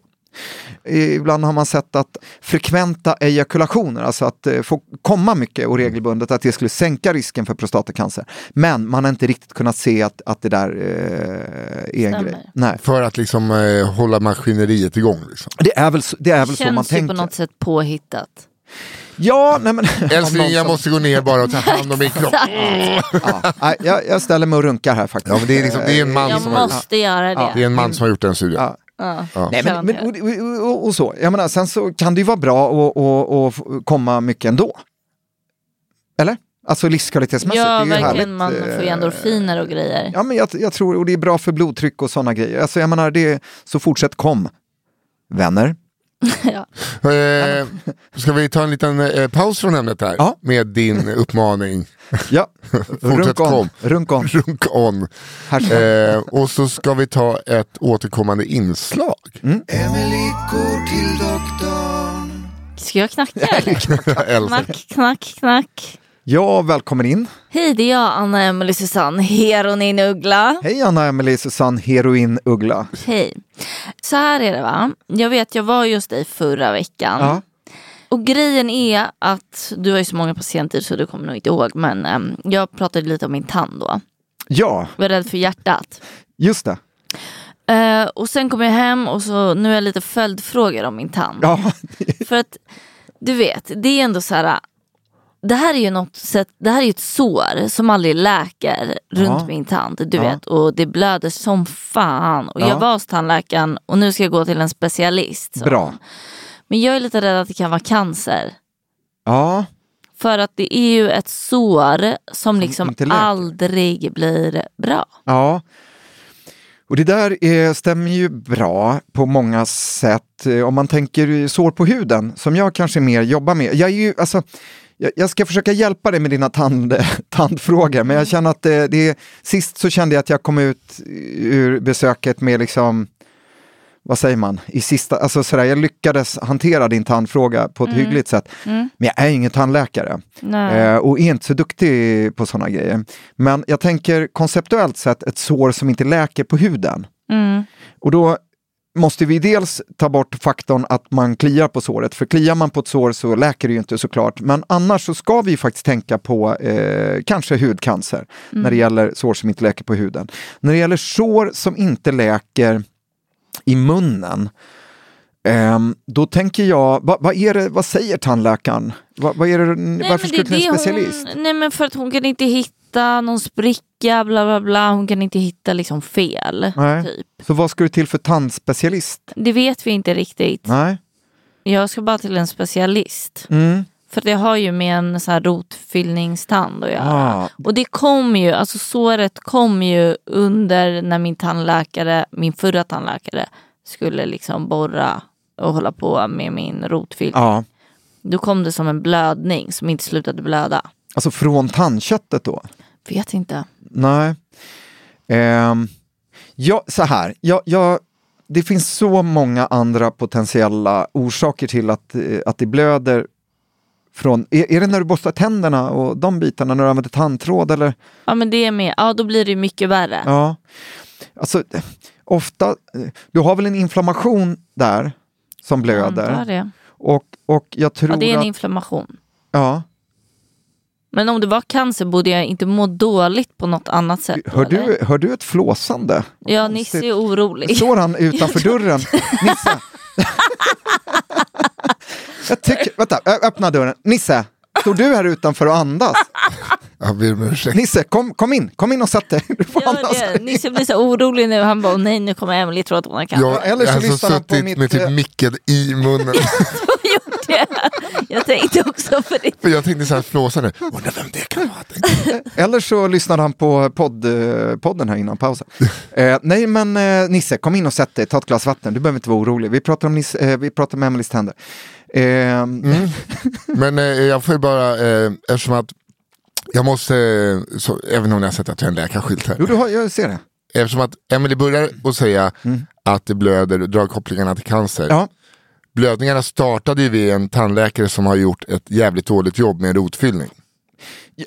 Ibland har man sett att frekventa ejakulationer, alltså att eh, få komma mycket och regelbundet, att det skulle sänka risken för prostatacancer. Men man har inte riktigt kunnat se att, att det där eh, är en grej. Nej. För att liksom eh, hålla maskineriet igång. Liksom. Det är väl så, det är väl så man Känns ju tänker. på något sätt påhittat. Ja, nej men... *laughs* Älskling jag måste gå ner bara och ta hand om min kropp. *laughs* ja, nej, jag, jag ställer mig och runkar här faktiskt. Ja, men det, är liksom, det är en man Jag som har gjort måste göra det. det. är en man som har gjort den studien. Ja. Ja. Nej, men, men, och, och, så. Jag menar, sen så kan det ju vara bra att och, och komma mycket ändå. Eller? Alltså livskvalitetsmässigt. Ja, det är ju verkligen. härligt, Man får ju eh, endorfiner och grejer. Ja, men jag, jag tror, och det är bra för blodtryck och sådana grejer. Alltså, jag menar, det, så fortsätt kom, vänner. *laughs* Eh, ska vi ta en liten eh, paus från ämnet här? Ja. Med din *laughs* uppmaning. Ja, *laughs* runk on. kom. Runk on. Runk on. Eh, och så ska vi ta ett återkommande inslag. Emily går till doktorn. Ska jag knacka eller? Knack, knack, knack. Ja, välkommen in. Hej, det är jag, Anna Emily Susanne Heronin Uggla. Hej Anna Emelie Susanne Heroin Uggla. Hej. Så här är det va. Jag vet, jag var just dig förra veckan. Ja. Och grejen är att du har ju så många patienter så du kommer nog inte ihåg. Men ehm, jag pratade lite om min tand då. ja, Jag var rädd för hjärtat. just det. Eh, och sen kom jag hem och så nu är jag lite följdfrågor om min tand. Ja, För att du vet, det är ändå så här. Det här är ju något sätt, det här är ett sår som aldrig läker runt Ja. min tand. Du Ja. vet, och det blöder som fan. Och Ja. jag var hos tandläkaren och nu ska jag gå till en specialist. sa bra. Men jag är lite rädd att det kan vara cancer. Ja, För att det är ju ett sår som liksom aldrig blir bra. Ja. Och det där är, stämmer ju bra på många sätt. Eh, Om man tänker sår på huden, som jag kanske mer jobbar med. Jag, är ju, alltså, jag, ska försöka hjälpa dig med dina tand, *laughs* tandfrågor, men jag känner att det, det, sist så kände jag att jag kom ut ur besöket med liksom vad säger man, i sista, alltså sådär, jag lyckades hantera din tandfråga på ett hyggligt sätt. Men jag är ingen tandläkare eh, och är inte så duktig på sådana grejer. Men jag tänker konceptuellt sett ett sår som inte läker på huden. Mm. Och då måste vi dels ta bort faktorn att man kliar på såret, för kliar man på ett sår så läker det ju inte såklart. Men annars så ska vi faktiskt tänka på eh, kanske hudcancer när det gäller sår som inte läker på huden. När det gäller sår som inte läker i munnen, ehm, då tänker jag, vad, vad, är det, vad säger tandläkaren? Vad, vad är det, Nej, varför det till en specialist? Hon, nej men för att hon kan inte hitta någon spricka, bla bla bla. Hon kan inte hitta liksom fel. Nej. Typ. Så vad ska du till för tandspecialist? Det vet vi inte riktigt. Nej. Jag ska bara till en specialist. Mm. För det har ju med en så här rotfyllningstand att göra. Ah. Och det kom ju, alltså såret kom ju under när min tandläkare, min förra tandläkare, skulle liksom borra och hålla på med min rotfyllning. Ja, Då kom det som en blödning som inte slutade blöda. Alltså från tandköttet då? Vet inte. Nej. Ehm, ja, så här, jag, jag, det finns så många andra potentiella orsaker till att, eh, att det blöder från, är, är det när du borstar tänderna och de bitarna, när du använder tandtråd eller? Ja men det är med, ja då blir det mycket värre. Ja. Alltså, eh, ofta, eh, du har väl en inflammation där som blöder det. och, och jag tror Ja det är en att, inflammation. ja, Men om det var cancer borde jag inte må dåligt på något annat sätt. hör, eller? du, hör du ett flåsande? Ja Nisse är orolig. Står han *laughs* utanför dörren? Nisse! *laughs* Jag tycker, vänta, öppna dörren. Nisse, står du här utanför och andas? *laughs* Jag ber om ursäkt. Nisse, kom, kom in, kom in och sätt dig. Du får Ja, andas. det. Nisse blir så orolig nu. Han bara, "Åh, nej nu kommer Emily tro att hon har cancer. Jag, eller så jag har alltså lyssnar han på mitt, med typ eh, micken i munnen. Gjort det. Jag tänkte också på det. För jag tänkte så här flåsa nu, undrar vem det kan vara. Eller så lyssnade han på podd, eh, podden här innan pausen. Eh, nej men eh, Nisse, kom in och sätt dig, ta ett glas vatten. Du behöver inte vara orolig. Vi pratar om, Nisse, eh, vi pratar om Emelies tänder. Eh, Mm. Men eh, jag får ju bara, eh, eftersom att jag måste, så, även om jag har sett att jag har en läkarskylt här. Jo, du har, jag ser det. Eftersom att Emily börjar att säga att det blöder och drar kopplingarna till cancer. Mm. Ja. Blödningarna startade ju vid en tandläkare som har gjort ett jävligt dåligt jobb med rotfyllning.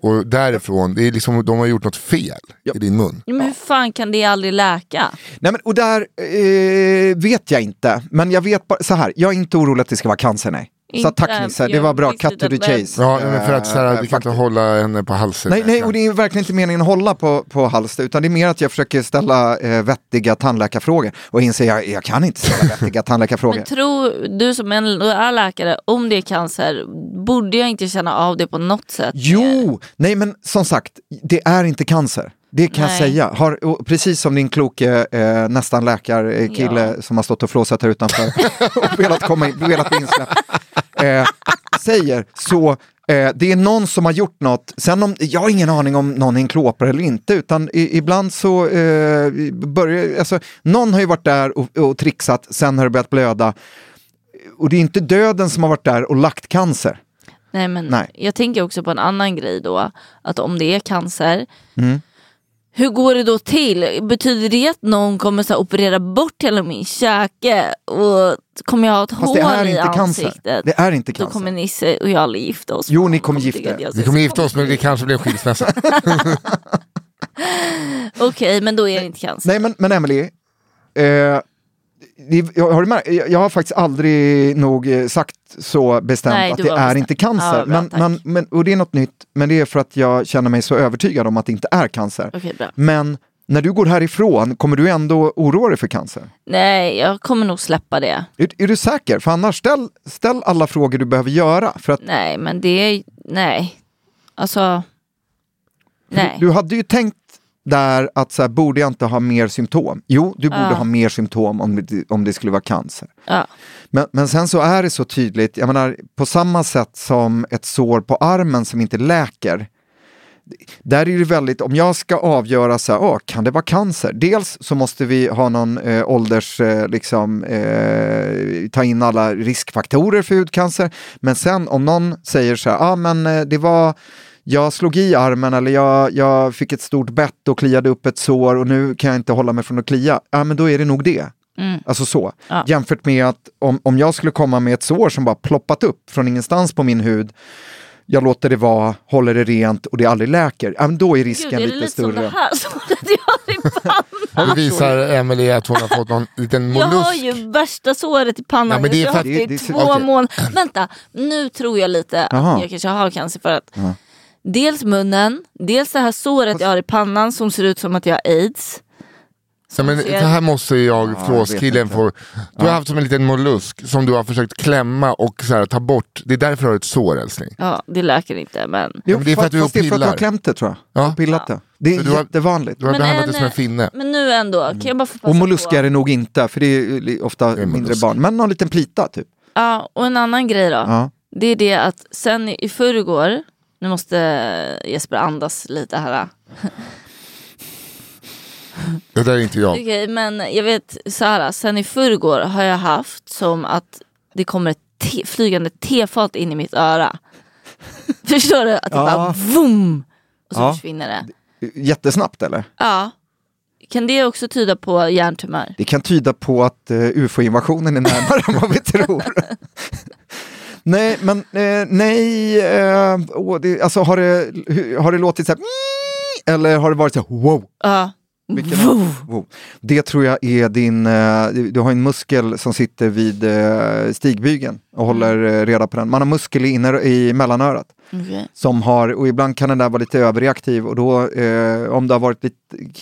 Och därifrån, det är liksom, de har gjort något fel Ja. i din mun. Men hur fan kan det aldrig läka? Nej, men, och där eh, vet jag inte, men jag vet bara så här, jag är inte orolig att det ska vara cancer, nej. Så Nisse, det jag var bra, cut to the chase. Ja, men för att så här, Eh, vi kan inte hålla henne på halsen. Nej, nej, och det är verkligen inte meningen att hålla på, på halsen, utan det är mer att jag försöker ställa eh, vettiga tandläkarfrågor och inser jag, jag kan inte ställa *laughs* vettiga tandläkarfrågor. Men tror du som en är läkare, om det är cancer, borde jag inte känna av det på något sätt? Jo, nej men som sagt, det är inte cancer. Det kan jag Nej. säga. Har, precis som din kloke eh, nästan läkarkille Ja. som har stått och flåsat här utanför *laughs* och velat, komma in, velat bli insläppt, eh, säger så Eh, det är någon som har gjort något, sen om, jag har ingen aning om någon är en klåpare eller inte, utan i, ibland så eh, börjar, alltså, någon har ju varit där och, och trixat, sen har det börjat blöda. Och det är inte döden som har varit där och lagt cancer. Nej, men Nej. Jag tänker också på en annan grej då. Att om det är cancer, Mm. Hur går det då till? Betyder det att någon kommer så här, operera bort hela min käke och kommer jag ha ett Fast det är i inte cancer. ansiktet? Det är inte Då cancer. kommer Nisse och jag aldrig gifta oss. Jo, ni kommer gifta er. Vi kommer gifta oss men det kanske blir skilsmässa. *laughs* *laughs* Okej, men då är det inte cancer. Nej men, men Emily, eh, det, har du märkt, jag, har faktiskt aldrig nog eh, sagt så bestämt Nej, att det är bestämt. inte cancer. Ja, bra, men, men, men, och det är något nytt, men det är för att jag känner mig så övertygad om att det inte är cancer. Bra. Men när du går härifrån, kommer du ändå oroa dig för cancer? Nej, jag kommer nog släppa det. Är, är du säker? För annars, ställ, ställ alla frågor du behöver göra. För att Nej, men det är... Nej. Alltså... Nej. Du, du hade ju tänkt där att så här, borde jag inte ha mer symptom? Jo, du borde Ja. ha mer symptom om om det skulle vara cancer. Ja. Men, men sen så är det så tydligt, jag menar på samma sätt som ett sår på armen som inte läker. Där är det väldigt, om jag ska avgöra så här, åh, kan det vara cancer? Dels så måste vi ha någon eh, ålders, eh, liksom, eh, ta in alla riskfaktorer för hudcancer. Men sen om någon säger så här, ah, men eh, det var jag slog i armen eller jag, jag fick ett stort bett och kliade upp ett sår och nu kan jag inte hålla mig från att klia. Ja men då är det nog det. Alltså så. Mm. Ja. Jämfört med att om, om jag skulle komma med ett sår som bara ploppat upp från ingenstans på min hud, jag låter det vara, håller det rent och det aldrig läker, ja, men då är risken Gud, är det lite lite som större. det här såret *laughs* jag har i pannan? Nu visar Emily att hon har fått någon liten Jag har mollusk. ju värsta såret i pannan. Ja, men det är jag för har att- haft det i det- det- två okej. månader. Vänta, nu tror jag lite att jag kanske har cancer för att dels munnen, dels det här såret jag har i pannan som ser ut som att jag har aids. Ja, men det här måste jag, jag flåskillen, få. Du har haft som en liten mollusk som du har försökt klämma och så här, ta bort. Det är därför du har ett sår älskling. Ja, det läker inte men... Jo, men det är för att du fast det är för att du har klämt det tror jag. Ja. Pillat det. Det är du har- jättevanligt. Du har Men behandlat en- det som en finne. Men nu ändå, kan jag bara få passa Och mollusk är det nog inte, för det är ofta är mindre barn. Men någon liten plita typ. Ja, och en annan grej då. Ja. Det är det att sen i förrgår, nu måste Jesper andas lite här. Det där är inte jag. Okej, men jag vet så här, sen i förrgår har jag haft som att det kommer ett te, flygande tefat in i mitt öra. Förstår du? Att det Ja. bara vum! Och så Ja. försvinner det. Jättesnabbt eller? Ja. Kan det också tyda på hjärntumör? Det kan tyda på att uh, ufo-invasionen är närmare än vad vi tror. *laughs* nej, men eh, nej, eh, åh, det, alltså har det, hu- har det låtit så här eller har det varit så här wow? Ja. Vilken wow. Det tror jag är din, eh, du du har en muskel som sitter vid uh, stigbygeln och håller eh, reda på den. Man har muskel i, inner, i mellanörat Okej. som har, och ibland kan den där vara lite överreaktiv och då eh, om det har varit lite,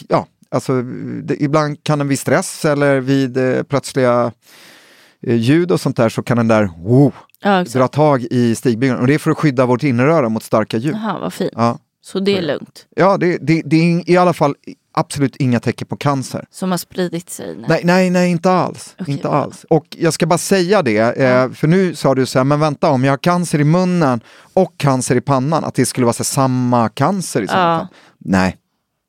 ja, alltså det, ibland kan den vid stress eller vid eh, plötsliga eh, ljud och sånt där så kan den där wow, Ja, dra tag i stigbygeln och det är för att skydda vårt inneröra mot starka ljud. Jaha, vad fint. Ja, Så det är lugnt. ja det, det, det är i alla fall absolut inga tecken på cancer. Som har spridit sig? Nej. Nej, nej, nej, inte alls. Okej, inte alls. Och jag ska bara säga det, eh, för nu sa du så här, men vänta, om jag har cancer i munnen och cancer i pannan, att det skulle vara så här, samma cancer i sådana Ja. fall. Nej,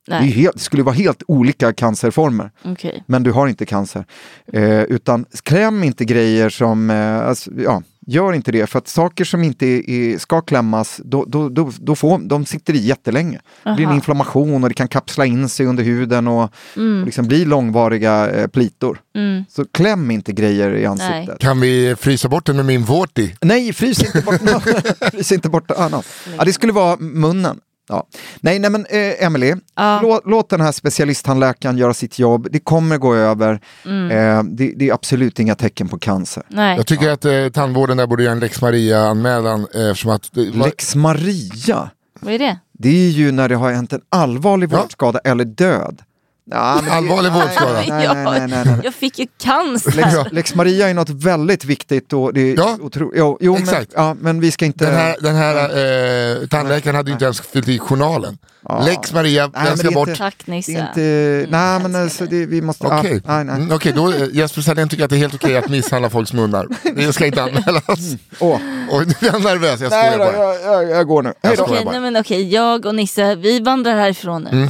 det, Nej. helt, det skulle vara helt olika cancerformer. Okej. Men du har inte cancer. Eh, utan kläm inte grejer som, eh, alltså, ja, gör inte det. För att saker som inte är, ska klämmas, då, då, då, då får, de sitter i jättelänge. Det blir en inflammation och det kan kapsla in sig under huden och, och liksom bli långvariga eh, plitor. Mm. Så kläm inte grejer i ansiktet. Kan vi frysa bort den med min vårti? Nej, frys inte bort, *laughs* frys inte bort annat. Ja, det skulle vara munnen. Ja. Nej, nej men eh, Emily, Ja. låt, låt den här specialisttandläkaren göra sitt jobb. Det kommer gå över. Mm. Eh, det, det är absolut inga tecken på cancer. Nej. Jag tycker att eh, tandvården där borde göra en lex Maria-anmälan eh, att... Det, Lex Maria, Vad är det? det är ju när det har hänt en allvarlig Ja. vårdskada eller död. Ja, men Allvarlig nej, vårdskada. Nej, nej, nej, nej, nej. Jag fick ju cancer. Lex, Lex Maria är något väldigt viktigt och det är Ja, otro, jo, jo, men, exakt. ja, men vi ska inte... Den här, den här eh, tandläkaren hade ju inte ens fyllt i journalen. Lex Maria, Nej, men den ska bort. inte- Tack Nisse. inte, nej men alltså det, vi måste, ja, Okej, nej, nej. Mm, okej, då eh, Jesper Sahlén tycker att det är helt okej att misshandla folks munnar. Det ska inte anmälas. Åh. Oj, nu blir jag nervös, jag Nej skojar bara. jag, jag, jag går nu. Okej, bara. nej, men okej, jag och Nisse, vi vandrar härifrån nu.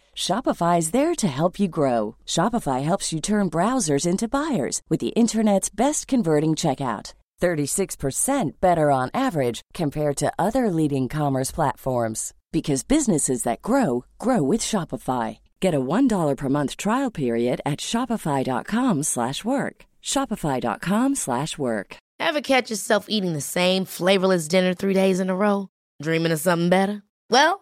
Shopify is there to help you grow. Shopify helps you turn browsers into buyers with the internet's best converting checkout. 36% better on average compared to other leading commerce platforms because businesses that grow grow with Shopify. Get a $1 per month trial period at shopify.com/work. shopify.com/work. Ever catch yourself eating the same flavorless dinner three days in a row? Dreaming of something better? Well,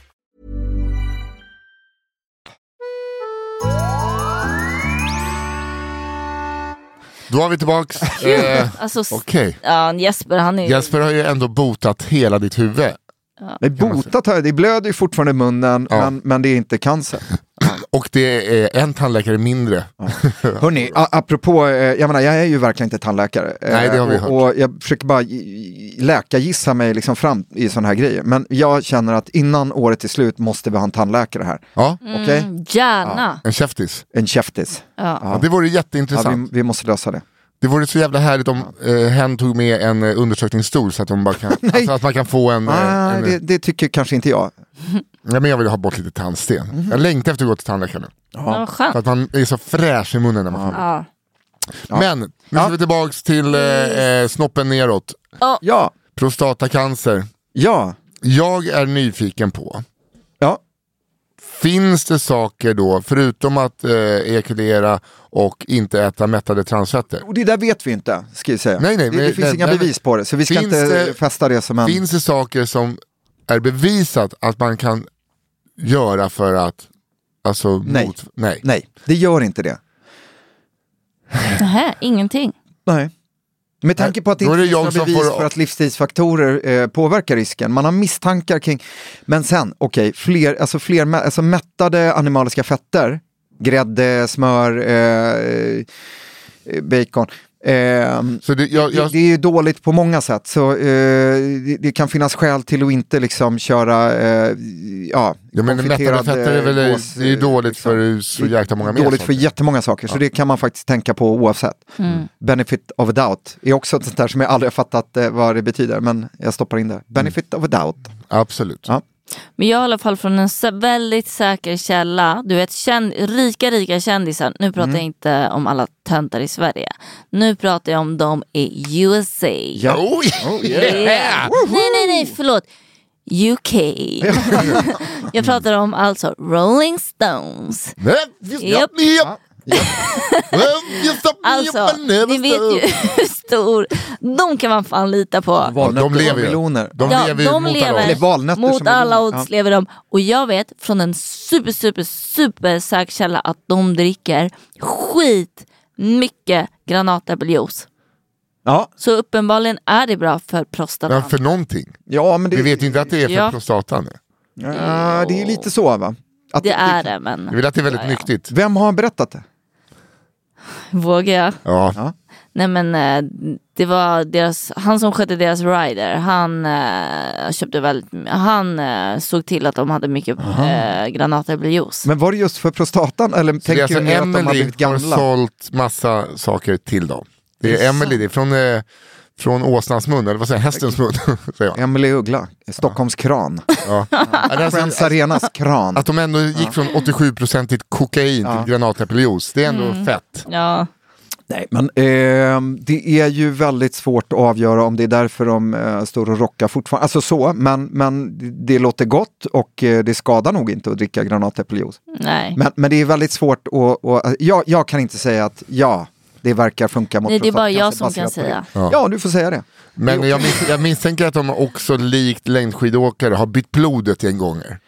Då är vi tillbaks. *laughs* Eh, Alltså, Okej. ja, Jesper han är ju... Jesper har ju ändå botat hela ditt huvud. Nej, botat har jag, det blöder ju fortfarande i munnen, Ja. men, men det är inte cancer. Och det är en tandläkare mindre. *laughs* Hörni, a- apropå, eh, jag menar jag är ju verkligen inte tandläkare. Eh, Nej, det har vi och, hört. och jag försöker bara läkargissa mig liksom fram i sådana här grejer. Men jag känner att innan året är slut måste vi ha en tandläkare här. Ja, Okej? Mm, gärna. en käftis. En käftis. Ja. Ja, det vore Ja, jätteintressant. vi, vi måste lösa det. Det vore så jävla härligt om eh, hen tog med en eh, undersökningsstol så att, de bara kan, *laughs* alltså att man kan få en... Ah, en det, det tycker kanske inte jag. Ja, men jag vill ha bort lite tandsten. Mhm. Jag längtar efter att gå till tandläkaren. Ja, För att man är så fräsch i munnen när man får Ja. Men, nu ska vi tillbaks till eh, eh, snoppen neråt. Ja, Prostatacancer. ja, Jag är nyfiken på, ja. finns det saker då, förutom att eh, ejakulera och inte äta mättade transfetter? Och det där vet vi inte, ska jag säga. Nej, nej, det, men- det finns nej, inga nej, bevis på det, så vi ska inte det- fästa det som en... Finns det saker som är bevisat att man kan göra för att, alltså Nej. mot, nej. Nej, det gör inte det. Nähä, ingenting. Nej. Med tanke på att det inte finns några bevis får- för att livsstilsfaktorer eh, påverkar risken. Man har misstankar kring, men sen, okej, fler, alltså fler alltså mättade animaliska fetter, grädde, smör, eh, eh, bacon. Eh, Så det, jag, det, jag, det är ju dåligt på många sätt, så eh, det, det kan finnas skäl till att inte liksom köra eh, ja, ja, men konfiterad, fetter är väl gås, det är ju dåligt liksom. för så jäkla många mer Dåligt för saker. jättemånga saker, så det kan man faktiskt tänka på oavsett. Benefit of a doubt är också ett sånt där som jag aldrig har fattat eh, vad det betyder, men jag stoppar in det. Benefit of a doubt. Absolut. Ja. Men jag har i alla fall från en väldigt säker källa, du vet känd, rika rika kändisar, nu pratar jag inte om alla töntar i Sverige. Nu pratar jag om dem i USA. Ja. Oh, Yeah. Nej nej nej förlåt. UK. *laughs* jag pratar om alltså Rolling Stones. Nej, just *laughs* Alltså, ni vet ju *laughs* hur stor, de kan man fan lita på. Valnötter de lever meloner. De Ja, lever ju de mot alla lever odds. Eller valnötter mot alla odds Ja. lever de. Och jag vet från en super super super säker källa att de dricker skit mycket granatäppeljuice. Ja. Så uppenbarligen är det bra för prostatan. Ja, för någonting. ja, men det, Vi vet ju inte att det är för Ja. prostatan. Ja, det är ju lite så va? Att det är det men Vi vill att det är väldigt Ja, ja. nyttigt. Vem har berättat det? vågar jag? Ja. Nej men eh, det var deras, han som skötte deras rider, han eh, köpte väldigt, han eh, såg till att de hade mycket eh, granatäppeljuice. Men var det just för prostatan eller Så är tänker alltså du mer att de har Emily blivit har gamla? sålt massa saker till dem. Det Det är är Emily, det är från, eh, från åsnans mun, eller vad säger jag, hästens mun. *laughs* säger. Emily Uggla, Stockholms kran. Ja. Ja, alltså- *laughs* Friends Arenas kran. Att de ändå gick från 87% kokain Ja. till granatäppeljuice, det är ändå Mm. fett. Ja, Nej, men ehm, det är ju väldigt svårt att avgöra om det är därför de eh, står och rockar fortfarande. Alltså så, men, men det låter gott och eh, det skadar nog inte att dricka granatäppeljuice. nej. Men, men det är väldigt svårt att... att jag, jag kan inte säga att ja, det verkar funka mot Nej, det är bara jag som kan säga. det. Ja, du får säga det. Men jag, mis jag misstänker att de också likt längdskidåkare har bytt blodet en gånger.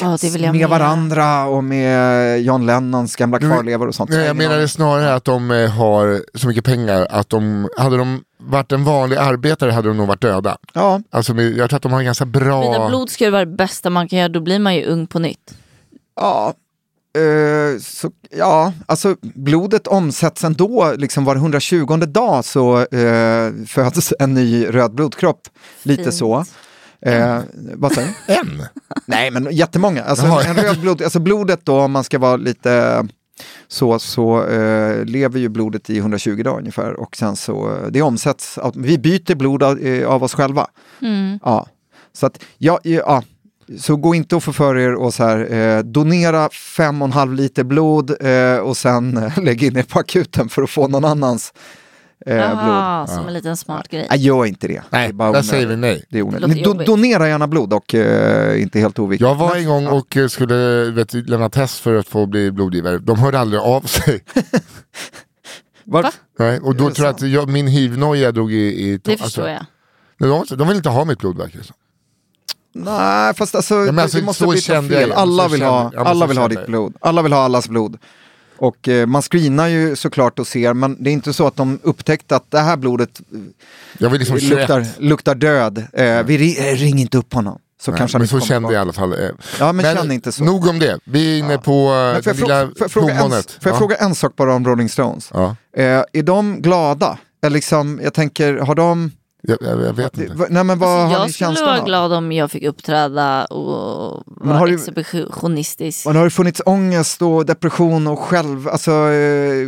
Ja, det vill jag med med. varandra och med John Lennons gamla kvarlevor och sånt. Nej, jag menar snarare att de eh, har så mycket pengar att de, hade de varit en vanlig arbetare hade de nog varit döda. Ja, Alltså, jag tror att de har en ganska Byta bra... blod ska ju vara det bästa man kan göra, då blir man ju ung på nytt. ja. Eh, så, ja, alltså blodet omsätts ändå, liksom var 120 dag så eh, föds en ny röd blodkropp. Lite Fint. så. Eh, vad säger du? *laughs* En? Nej, men jättemånga. Alltså, Jaha. en röd blod, alltså blodet då, om man ska vara lite så, så eh, lever ju blodet i 120 dagar ungefär och sen så, eh, det omsätts, vi byter blod av, av oss själva. Ja, så att, ja, ja, så gå inte och förför er och så här, eh, donera fem och en halv liter blod eh, och sen eh, *laughs* lägg in er på akuten för att få någon annans eh, Jaha, blod. som en liten smart grej. Nej, gör inte det. Nej, det är bara där säger vi nej. Det är onödigt. do- donera gärna blod och eh, inte helt oviktigt. Jag var en gång och eh, skulle vet, lämna test för att få bli blodgivare. De hörde aldrig av sig. *laughs* Var- Va? Nej, och då tror jag att jag, min hivnoja drog i... i Det förstår jag. De, de vill inte ha mitt blod verkar det som. Nej, fast alltså, men alltså, det måste kände fel. Alla vill kände- ha, ja, men alla vill ha ditt blod. Alla vill ha allas blod. Och eh, man screenar ju såklart och ser, men det är inte så att de upptäckte att det här blodet liksom eh, 21. luktar, luktar död. Eh, vi ri- eh, ring inte upp honom. Så Nej, kanske men så kände jag i alla fall. eh. Ja, men känn inte så. Nog om det. Vi är inne på eh, Men får jag, lilla får jag, fråga, en, får jag Ja. fråga en sak bara om Rolling Stones? Ja. Eh, är de glada? Eller liksom, jag tänker, har de... Jag, jag, jag vet inte. Nej, men vad Alltså, har ni jag skulle känslan vara av? glad om jag fick uppträda och vara har exhibitionistisk. Men har det funnits ångest och depression och själv, alltså, eh,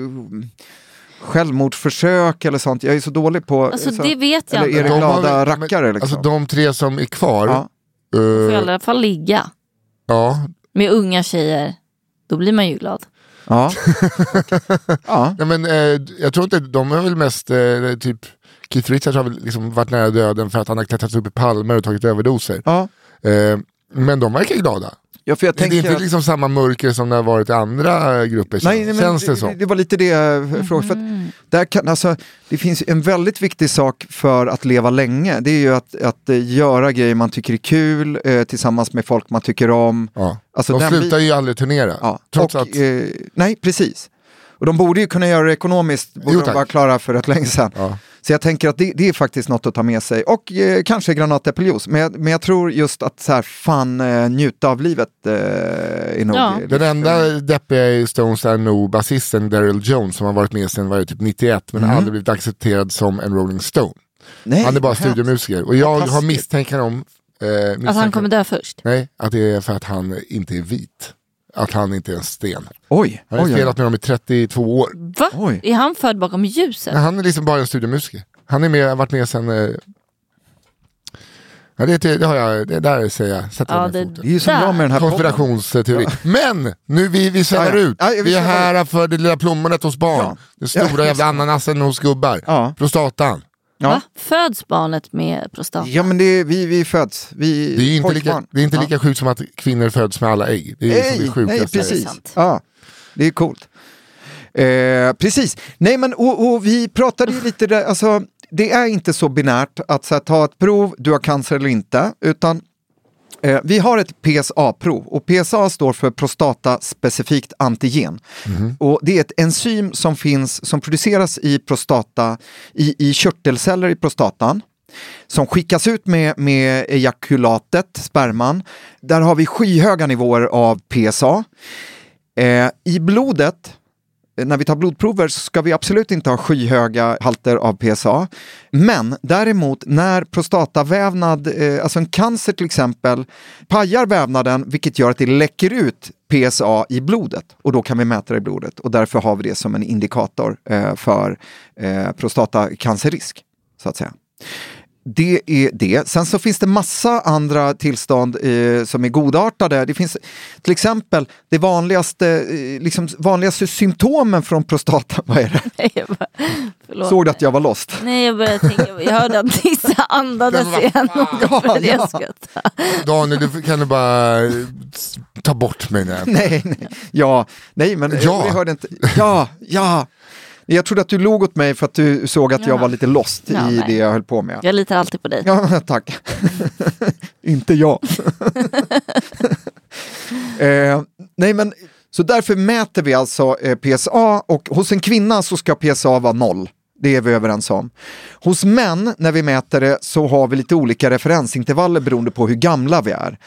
självmordsförsök eller sånt? Jag är så dålig på... Alltså, så, det vet jag eller är inte. det De har glada väl- rackare? Liksom? Alltså de tre som är kvar. Ja. Får jag i eh, alla fall ligga ja. med unga tjejer. Då blir man ju glad. ja. *laughs* ja. ja men, eh, jag tror inte, de är väl mest eh, typ Keith Richards har väl liksom varit nära döden för att han har klättrat upp i palmer och tagit överdoser. ja. Eh, men de verkar glada. ja, för jag Det är inte att- liksom samma mörker som det har varit i andra grupper. Nej, nej, men Känns det det, som? det var lite det jag frågade. För Mm. att där kan, alltså, det finns en väldigt viktig sak för att leva länge. Det är ju att, att eh, göra grejer man tycker är kul eh, tillsammans med folk man tycker om. Ja. Alltså, de slutar bit- ju aldrig turnera. Ja. Trots och, att, eh, nej, precis. Och de borde ju kunna göra det ekonomiskt, borde Jo, de vara klara för rätt länge sedan. ja. Så jag tänker att det, det är faktiskt något att ta med sig. Och eh, kanske granatäppeljuice. Men, jag- men jag tror just att så här, fan eh, njuta av livet eh, är nog... Ja. Den enda deppiga i Stones är nog basisten Daryl Jones som har varit med sedan var typ 91 men Mm. aldrig blivit accepterad som en Rolling Stone. Nej, Han är bara studiomusiker och jag har misstankar om eh, Att han kommer dö först. Nej, att det är för att han inte är vit. Att han inte är en sten. Oj, Han har oj, spelat med dem i 32 år. Va? Oj. Är han född bakom ljuset? Han är liksom bara en studiomusiker. Han är med, har varit med sen... Eh... Ja, det, det har jag, det där säger jag, sätter Ja, jag det- foten. Det är som jag med den här. Konspirationsteori. Men nu vi, vi svävar Ja, ja. ut. Ja, vi vi är här för det lilla plommonet hos barn. Ja. Den stora Ja. jävla ananasen hos gubbar. Ja. Prostatan. Ja. Va? Föds barnet med prostata? Ja men det är, vi, vi föds, vi Det är, inte lika, det är inte Ja. lika sjukt som att kvinnor föds med alla ägg. Det är som det Nej, nej sjukaste. precis. sant. Ja, det är coolt. Eh, precis, nej men och, och vi pratade ju lite där, alltså det är inte så binärt att så här, ta ett prov, du har cancer eller inte, utan vi har ett PSA-prov och PSA står för prostataspecifikt antigen. Och det är ett enzym som finns, som produceras i prostata, i, i körtelceller i prostatan som skickas ut med, med ejakulatet, sperman. Där har vi skyhöga nivåer av PSA. Eh, I blodet, eh, när vi tar blodprover så ska vi absolut inte ha skyhöga halter av PSA. Men däremot när prostatavävnad, eh, alltså en cancer till exempel, pajar vävnaden vilket gör att det läcker ut PSA i blodet och då kan vi mäta det i blodet och därför har vi det som en indikator eh, för eh, prostatacancerrisk. Så att säga. Det är det. Sen så finns det massa andra tillstånd eh, som är godartade. Det finns till exempel det vanligaste, eh, liksom, vanligaste symptomen från prostata. *laughs* Vad är det? *laughs* Nej, bara. Såg du att jag var lost? Nej, jag började tänka, jag hörde att Nissa *laughs* andades igen. Ja, ja. Daniel, du kan du bara eh, ta bort mig nu. Nej, nej, ja, nej men eh, Ja. jag hörde inte. Ja, ja. Jag trodde att du log åt mig för att du såg att jag Ja. var lite lost Ja, i nej. det jag höll på med. Jag litar alltid på dig. Ja, *laughs* tack. *laughs* Inte jag. *laughs* eh, nej, men så därför mäter vi alltså eh, PSA och hos en kvinna så ska PSA vara noll. Det är vi överens om. Hos män, när vi mäter det, så har vi lite olika referensintervaller beroende på hur gamla vi är.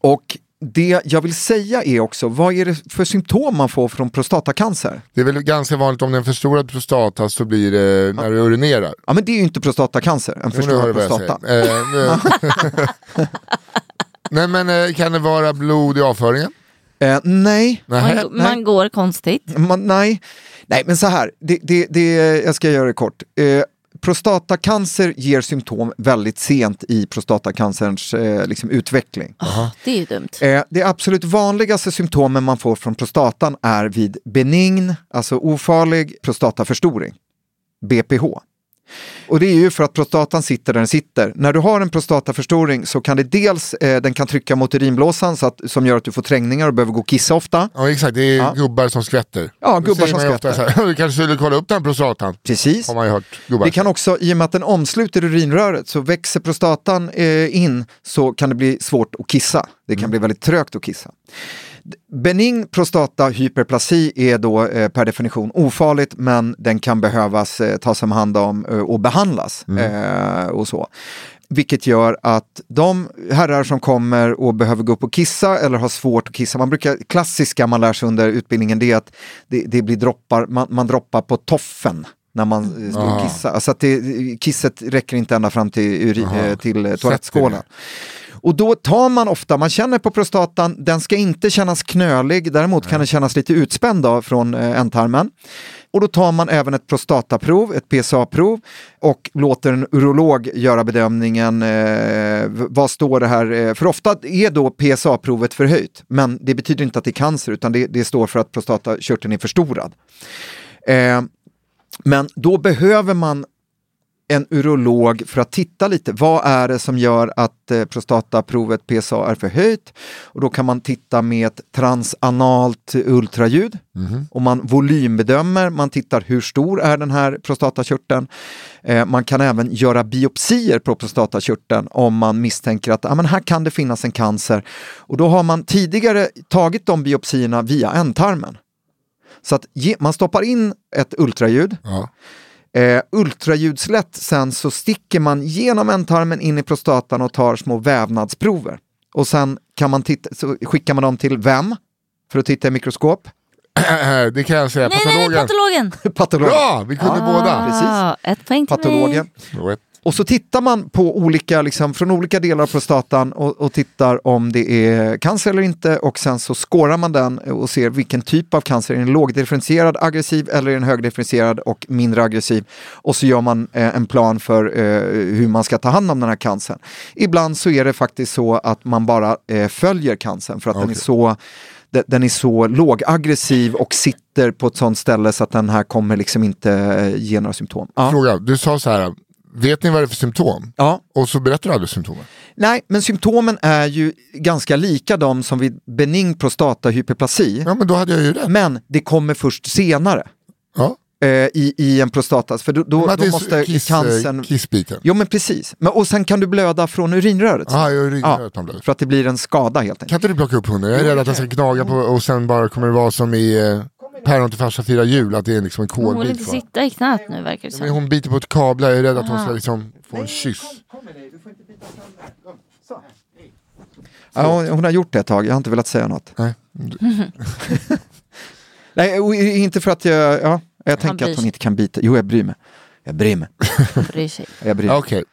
Och det jag vill säga är också, vad är det för symptom man får från prostatacancer? Det är väl ganska vanligt om det är en förstorad prostata så blir det när du urinerar. Ja, men det är ju inte prostatacancer, en förstorad prostata. Eh, *laughs* Nej men eh, kan det vara blod i avföringen? Eh, nej. Man, man går konstigt. Man, nej. nej, men så här, det, det, det, jag ska göra det kort. Eh, prostatacancer ger symptom väldigt sent i prostatacancerns eh, liksom, utveckling. Det är ju dumt. Eh, det absolut vanligaste symptomen man får från prostatan är vid benign, alltså ofarlig prostataförstoring, BPH. Och det är ju för att prostatan sitter där den sitter. När du har en prostataförstoring så kan det dels, eh, den kan trycka mot urinblåsan så att, som gör att du får trängningar och behöver gå och kissa ofta. Ja exakt, det är Ja. gubbar som skvätter. Ja, Då gubbar som skvätter. *laughs* Du kanske skulle kolla upp den prostatan. Precis. Har man ju hört gubbar Det kan också, i och med att den omsluter urinröret, så växer prostatan eh, in så kan det bli svårt att kissa. Det kan bli väldigt trögt att kissa. Benign prostatahyperplasi är då eh, per definition ofarligt men den kan behövas eh, tas om hand om eh, och behandlas. Eh, och så. Vilket gör att de herrar som kommer och behöver gå upp och kissa eller har svårt att kissa, man brukar, klassiska man lär sig under utbildningen det är att det, det blir droppar, man, man droppar på toffen när man står och Aha. kissar. Alltså att det, kisset räcker inte ända fram till, uri, till toalettskålen. Och då tar man ofta, man känner på prostatan, den ska inte kännas knölig, däremot kan den kännas lite utspänd då, från eh, ändtarmen. Och då tar man även ett prostataprov, ett PSA-prov och låter en urolog göra bedömningen. Eh, vad står det här? Eh, för ofta är då PSA-provet förhöjt, men det betyder inte att det är cancer utan det, det står för att prostatakörteln är förstorad. Eh, men då behöver man en urolog för att titta lite. Vad är det som gör att eh, prostataprovet PSA är förhöjt? Och då kan man titta med ett transanalt ultraljud. Och man volymbedömer, man tittar hur stor är den här prostatakörteln. Eh, man kan även göra biopsier på prostatakörteln om man misstänker att ah, men här kan det finnas en cancer. Och då har man tidigare tagit de biopsierna via ändtarmen. Så att ge, man stoppar in ett ultraljud Ja. Eh, ultraljudslätt sen så sticker man genom ändtarmen in i prostatan och tar små vävnadsprover. Och sen kan man titta, så skickar man dem till vem? För att titta i mikroskop? *clears throat* det kan jag säga, Nej, nej, patologen. patologen! Patologen. Bra, vi kunde båda. Precis. Ah, ett poäng till Patologen. mig. Och så tittar man på olika, liksom, från olika delar av prostatan och, och tittar om det är cancer eller inte och sen så skårar man den och ser vilken typ av cancer. Är den lågdifferentierad, aggressiv eller är den högdifferentierad och mindre aggressiv? Och så gör man eh, en plan för eh, hur man ska ta hand om den här cancern. Ibland så är det faktiskt så att man bara eh, följer cancern för att den är så de- den är så lågaggressiv och sitter på ett sånt ställe så att den här kommer liksom inte eh, ge några symptom. Ja. Fråga, du sa så här, vet ni vad det är för symptom? Ja. Och så berättar du aldrig symptomen. Nej, men symptomen är ju ganska lika de som vid benign prostatahyperplasi. Ja men då hade jag ju rätt. Men det kommer först senare Ja. eh, i, i en prostata. För då, då, det då måste kiss, cancern... Kissbiten. Jo men precis. Men, och sen kan du blöda från urinröret. Ja, jag urinröret blöder. för att det blir en skada helt Kan enkelt. inte du plocka upp hunden? Jag är rädd att den ska gnaga på och sen bara kommer det vara som i eh, Päron till farsa firar jul, att det är liksom en Men Hon vill kolbit inte sitta i knät nu verkar det Men som. hon biter på ett kabel, jag är rädd att hon ska liksom få en kyss. Ja, hon, hon har gjort det ett tag, jag har inte velat säga något. Nej. *laughs* Nej, inte för att jag... Ja, jag tänker att hon inte kan bita. Jo, jag bryr mig. Jag bryr mig. Bryr sig. Jag bryr mig. Okej.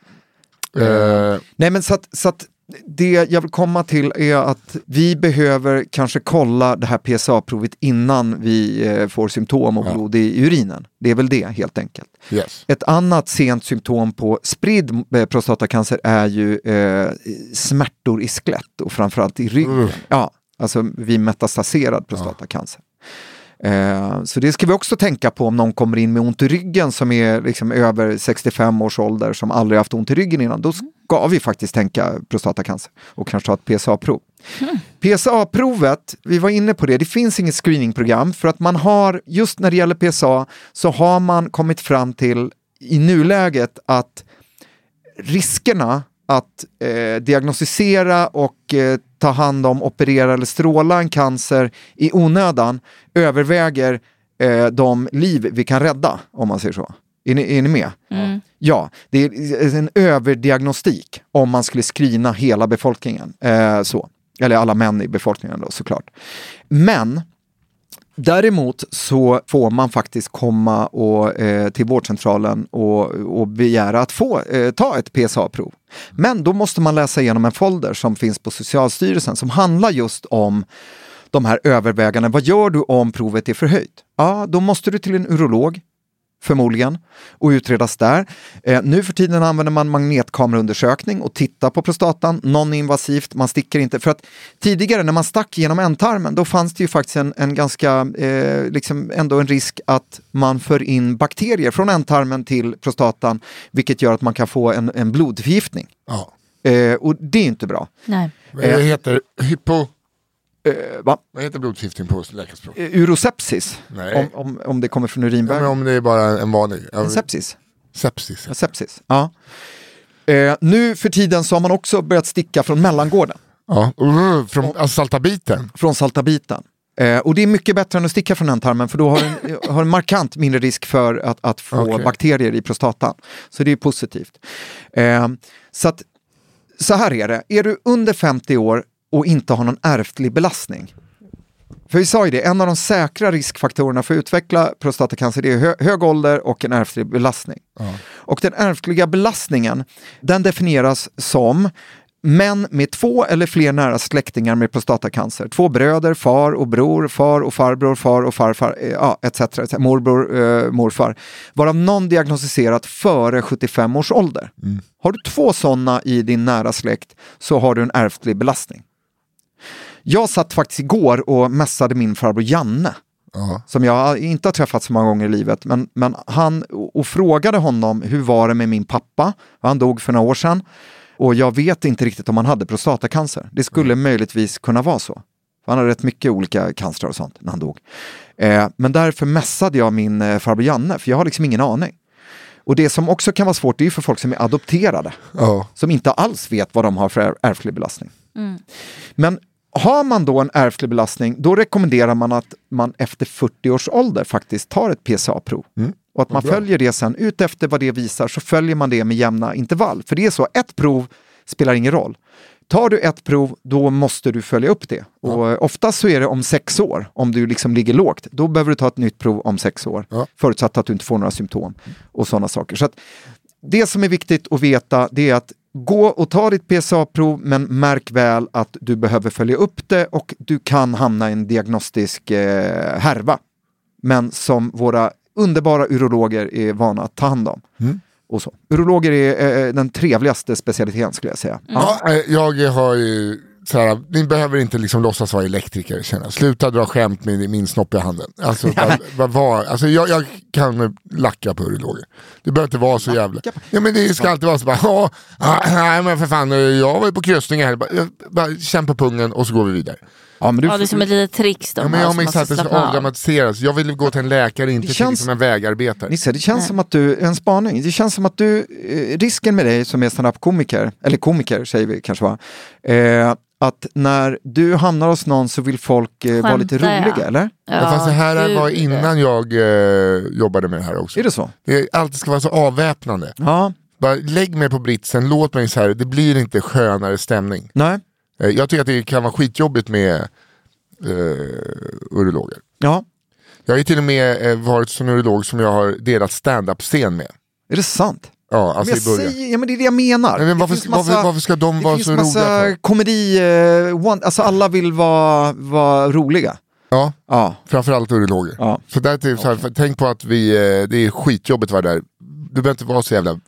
Eh, Nej men så att, så att det jag vill komma till är att vi behöver kanske kolla det här PSA-provet innan vi eh, får symptom och blod i urinen. Det är väl det helt enkelt. yes. Ett annat sent symptom på spridd eh, prostatacancer är ju eh, smärtor i skelett och framförallt i ryggen. Uff. Ja, alltså vid metastaserad prostatacancer. Eh, så det ska vi också tänka på om någon kommer in med ont i ryggen som är liksom över 65 års ålder som aldrig haft ont i ryggen innan. Då ska vi faktiskt tänka prostatacancer och kanske ta ett PSA-prov. PSA-provet, vi var inne på det, det finns inget screeningprogram för att man har, just när det gäller PSA, så har man kommit fram till i nuläget att riskerna att eh, diagnostisera och eh, ta hand om, operera eller stråla en cancer i onödan överväger eh, de liv vi kan rädda, om man säger så. Är ni, är ni med? Ja, det är en överdiagnostik om man skulle screena hela befolkningen. Eh, så. Eller alla män i befolkningen då såklart. Men Däremot så får man faktiskt komma och, eh, till vårdcentralen och, och begära att få eh, ta ett PSA-prov. Men då måste man läsa igenom en folder som finns på Socialstyrelsen som handlar just om de här övervägandena. Vad gör du om provet är förhöjt? Ja, då måste du till en urolog förmodligen, och utredas där. Eh, nu för tiden använder man magnetkameraundersökning och tittar på prostatan, non-invasivt, man sticker inte. För att tidigare när man stack genom ändtarmen, då fanns det ju faktiskt en, en ganska, eh, liksom ändå en risk att man för in bakterier från ändtarmen till prostatan, vilket gör att man kan få en, en blodförgiftning. Ja. Eh, och det är inte bra. Nej. Det heter hypo... Eh, va? Vad heter blodförgiftning på läkarspråk? Eh, Urosepsis, Nej. om, om, om det kommer från Ja, urinväg. men om det är bara en vanlig... ja, En sepsis. Sepsis. Ja, sepsis. Ja. Eh, nu för tiden så har man också börjat sticka från mellangården, Ja. Uh, från alltså, saltabiten. från saltabiten. Eh, och det är mycket bättre än att sticka från ändtarmen för då har du en, *laughs* har en markant mindre risk för att, att få Okej. bakterier i prostatan. Så det är positivt. Eh, så, att, så här är det, är du under 50 år och inte har någon ärftlig belastning. För vi sa ju det, en av de säkra riskfaktorerna för att utveckla prostatacancer det är hö hög ålder och en ärftlig belastning. Och den ärftliga belastningen, den definieras som män med två eller fler nära släktingar med prostatacancer. Två bröder, far och bror, far och farbror, far och farfar, eh, ja, etc. etc. Morbror, eh, morfar. Varav någon diagnostiserat före 75 års ålder. Har du två sådana i din nära släkt så har du en ärftlig belastning. Jag satt faktiskt igår och mässade min farbror Janne. Ja. Som jag inte har träffat så många gånger i livet. Men, men han och, frågade honom hur var det med min pappa. Han dog för några år sedan. Och jag vet inte riktigt om han hade prostatacancer. Det skulle möjligtvis kunna vara så. För han hade rätt mycket olika cancer och sånt när han dog. Eh, men därför mässade jag min eh, farbror Janne, för jag har liksom ingen aning. Och det som också kan vara svårt, det är ju för folk som är adopterade. Ja. Som inte alls vet vad de har för är- ärftlig belastning. Men har man då en ärftlig belastning, då rekommenderar man att man efter 40 års ålder faktiskt tar ett PSA-prov. Och att man följer det sen, ut efter vad det visar, så följer man det med jämna intervall. För det är så, ett prov spelar ingen roll. Tar du ett prov, då måste du följa upp det. Och eh, oftast så är det om sex år, om du liksom ligger lågt. Då behöver du ta ett nytt prov om sex år. Ja. Förutsatt att du inte får några symptom och sådana saker. Så att det som är viktigt att veta det är att gå och ta ditt PSA-prov men märk väl att du behöver följa upp det och du kan hamna i en diagnostisk eh, härva. Men som våra underbara urologer är vana att ta hand om. Och så. Urologer är eh, den trevligaste specialiteten skulle jag säga. Ja. Ja, eh, jag har ju så här, ni behöver inte liksom låtsas vara elektriker känner jag. Sluta dra skämt med min snopp i handen. Alltså, *laughs* bara, var, alltså jag, jag kan lacka på urologer. Det behöver inte vara så jävla... Ja men det ska alltid vara så bara, "Ja, ah, nej men för fan, jag var ju på kryssning här. Bara, jag- bara känn på pungen och så går vi vidare. Ja, men du, Ja, det är som ett litet tricks då. Ja, men jag ska exakt, det ska avdramatiseras. Jag vill gå till en läkare, inte till känns- liksom en vägarbetare. Nisse, det känns som att du, en spaning, det känns som att du, eh, risken med dig som är standup-komiker, eller komiker säger vi kanske va, eh, att när du hamnar hos någon så vill folk eh, vara lite Skämtar jag? roliga, eller? Ja, fast det här gud. var innan jag eh, jobbade med det här också. Är det så? Det alltid ska vara så avväpnande. Ja, Bara lägg mig på britsen, låt mig så här, det blir inte skönare stämning. nej, Eh, Jag tycker att det kan vara skitjobbigt med eh, urologer. ja, Jag har ju till och med eh, varit som urolog som jag har delat stand-up-scen med. är det sant? Ja, Men alltså jag i början. säger, ja men det är det jag menar. Men, men Det varför, finns varför, varför ska de det vara finns så roliga massa för? komedi, eh, one, alltså alla vill vara, vara roliga. Ja, Ja, framförallt urologer. Ja. Så där, till, så här, för, tänk på att vi, eh, det är skitjobbigt att vara där. Du behöver inte vara så jävla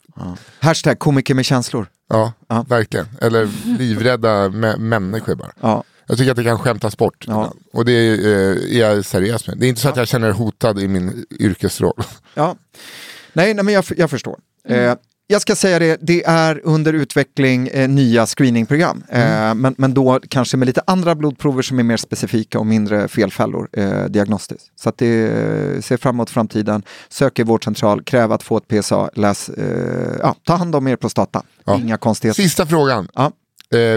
hashtag komiker med känslor. Ja, Ja. verkligen. Eller livrädda mä- människor bara. Ja, Jag tycker att det kan skämtas bort. Ja. Och det är, eh, är jag seriös med. Det är inte så att jag känner hotad i min yrkesroll. ja. Nej, nej men jag, jag förstår. Eh, jag ska säga det, det är under utveckling eh, nya screeningprogram. Eh, men, men då kanske med lite andra blodprover som är mer specifika och mindre felfällor diagnostiskt. Så att det ser framåt framtiden. Sök er vårdcentral, kräv att få ett PSA, läs, ja, ta hand om er prostata. Ja. Inga konstigheter. Sista frågan. Ja.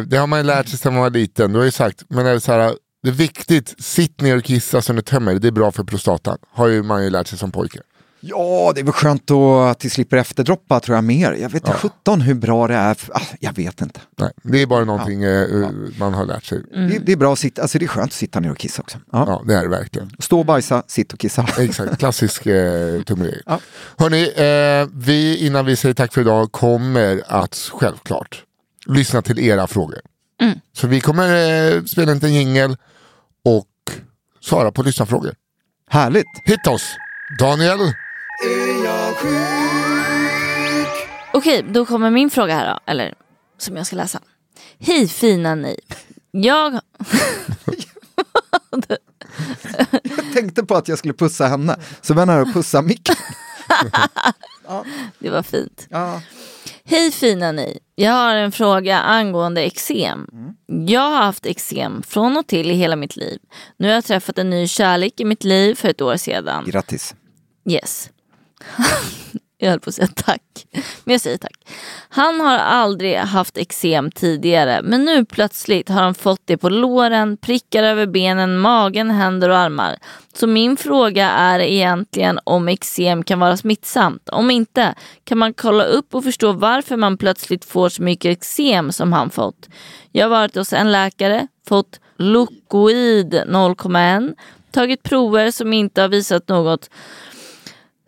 Det har man ju lärt sig sedan man var liten. Du har ju sagt, men är det, så här, det är viktigt, sitt ner och kissa så ni tömmer. Det är bra för prostatan. Har ju man ju lärt sig som pojke. Ja, det är väl skönt då att det slipper efterdroppa tror jag mer. Jag vet inte Ja. 17 hur bra det är. För, ah, jag vet inte. Nej, det är bara någonting eh, man har lärt sig. Det, det är bra att sitta, alltså det är skönt att sitta ner och kissa också. Ja. Ja, det är det verkligen. Stå och bajsa, sitt och kissa. *laughs* Exakt, klassisk eh, tumregel. Ja. Hörni, eh, vi innan vi säger tack för idag kommer att självklart lyssna till era frågor. Så vi kommer eh, spela en liten jingel och svara på lyssnarfrågor. Härligt. Hit oss! Daniel, Är jag sjuk? Okej, då kommer min fråga här då. Eller som jag ska läsa. Hej fina ni. Jag... *laughs* Jag tänkte på att jag skulle pussa henne, så jag nära att pussa micken. *laughs* Det var fint. Ja. Hej fina ni. Jag har en fråga angående eksem. Jag har haft eksem från och till i hela mitt liv. Nu har jag träffat en ny kärlek i mitt liv för ett år sedan. Grattis. Yes. *laughs* jag höll på att säga tack. Men jag säger tack. Han har aldrig haft eksem tidigare men nu plötsligt har han fått det på låren, prickar över benen, magen, händer och armar. Så min fråga är egentligen om eksem kan vara smittsamt. Om inte, kan man kolla upp och förstå varför man plötsligt får så mycket eksem som han fått. Jag har varit hos en läkare, fått Locoid 0,1, tagit prover som inte har visat något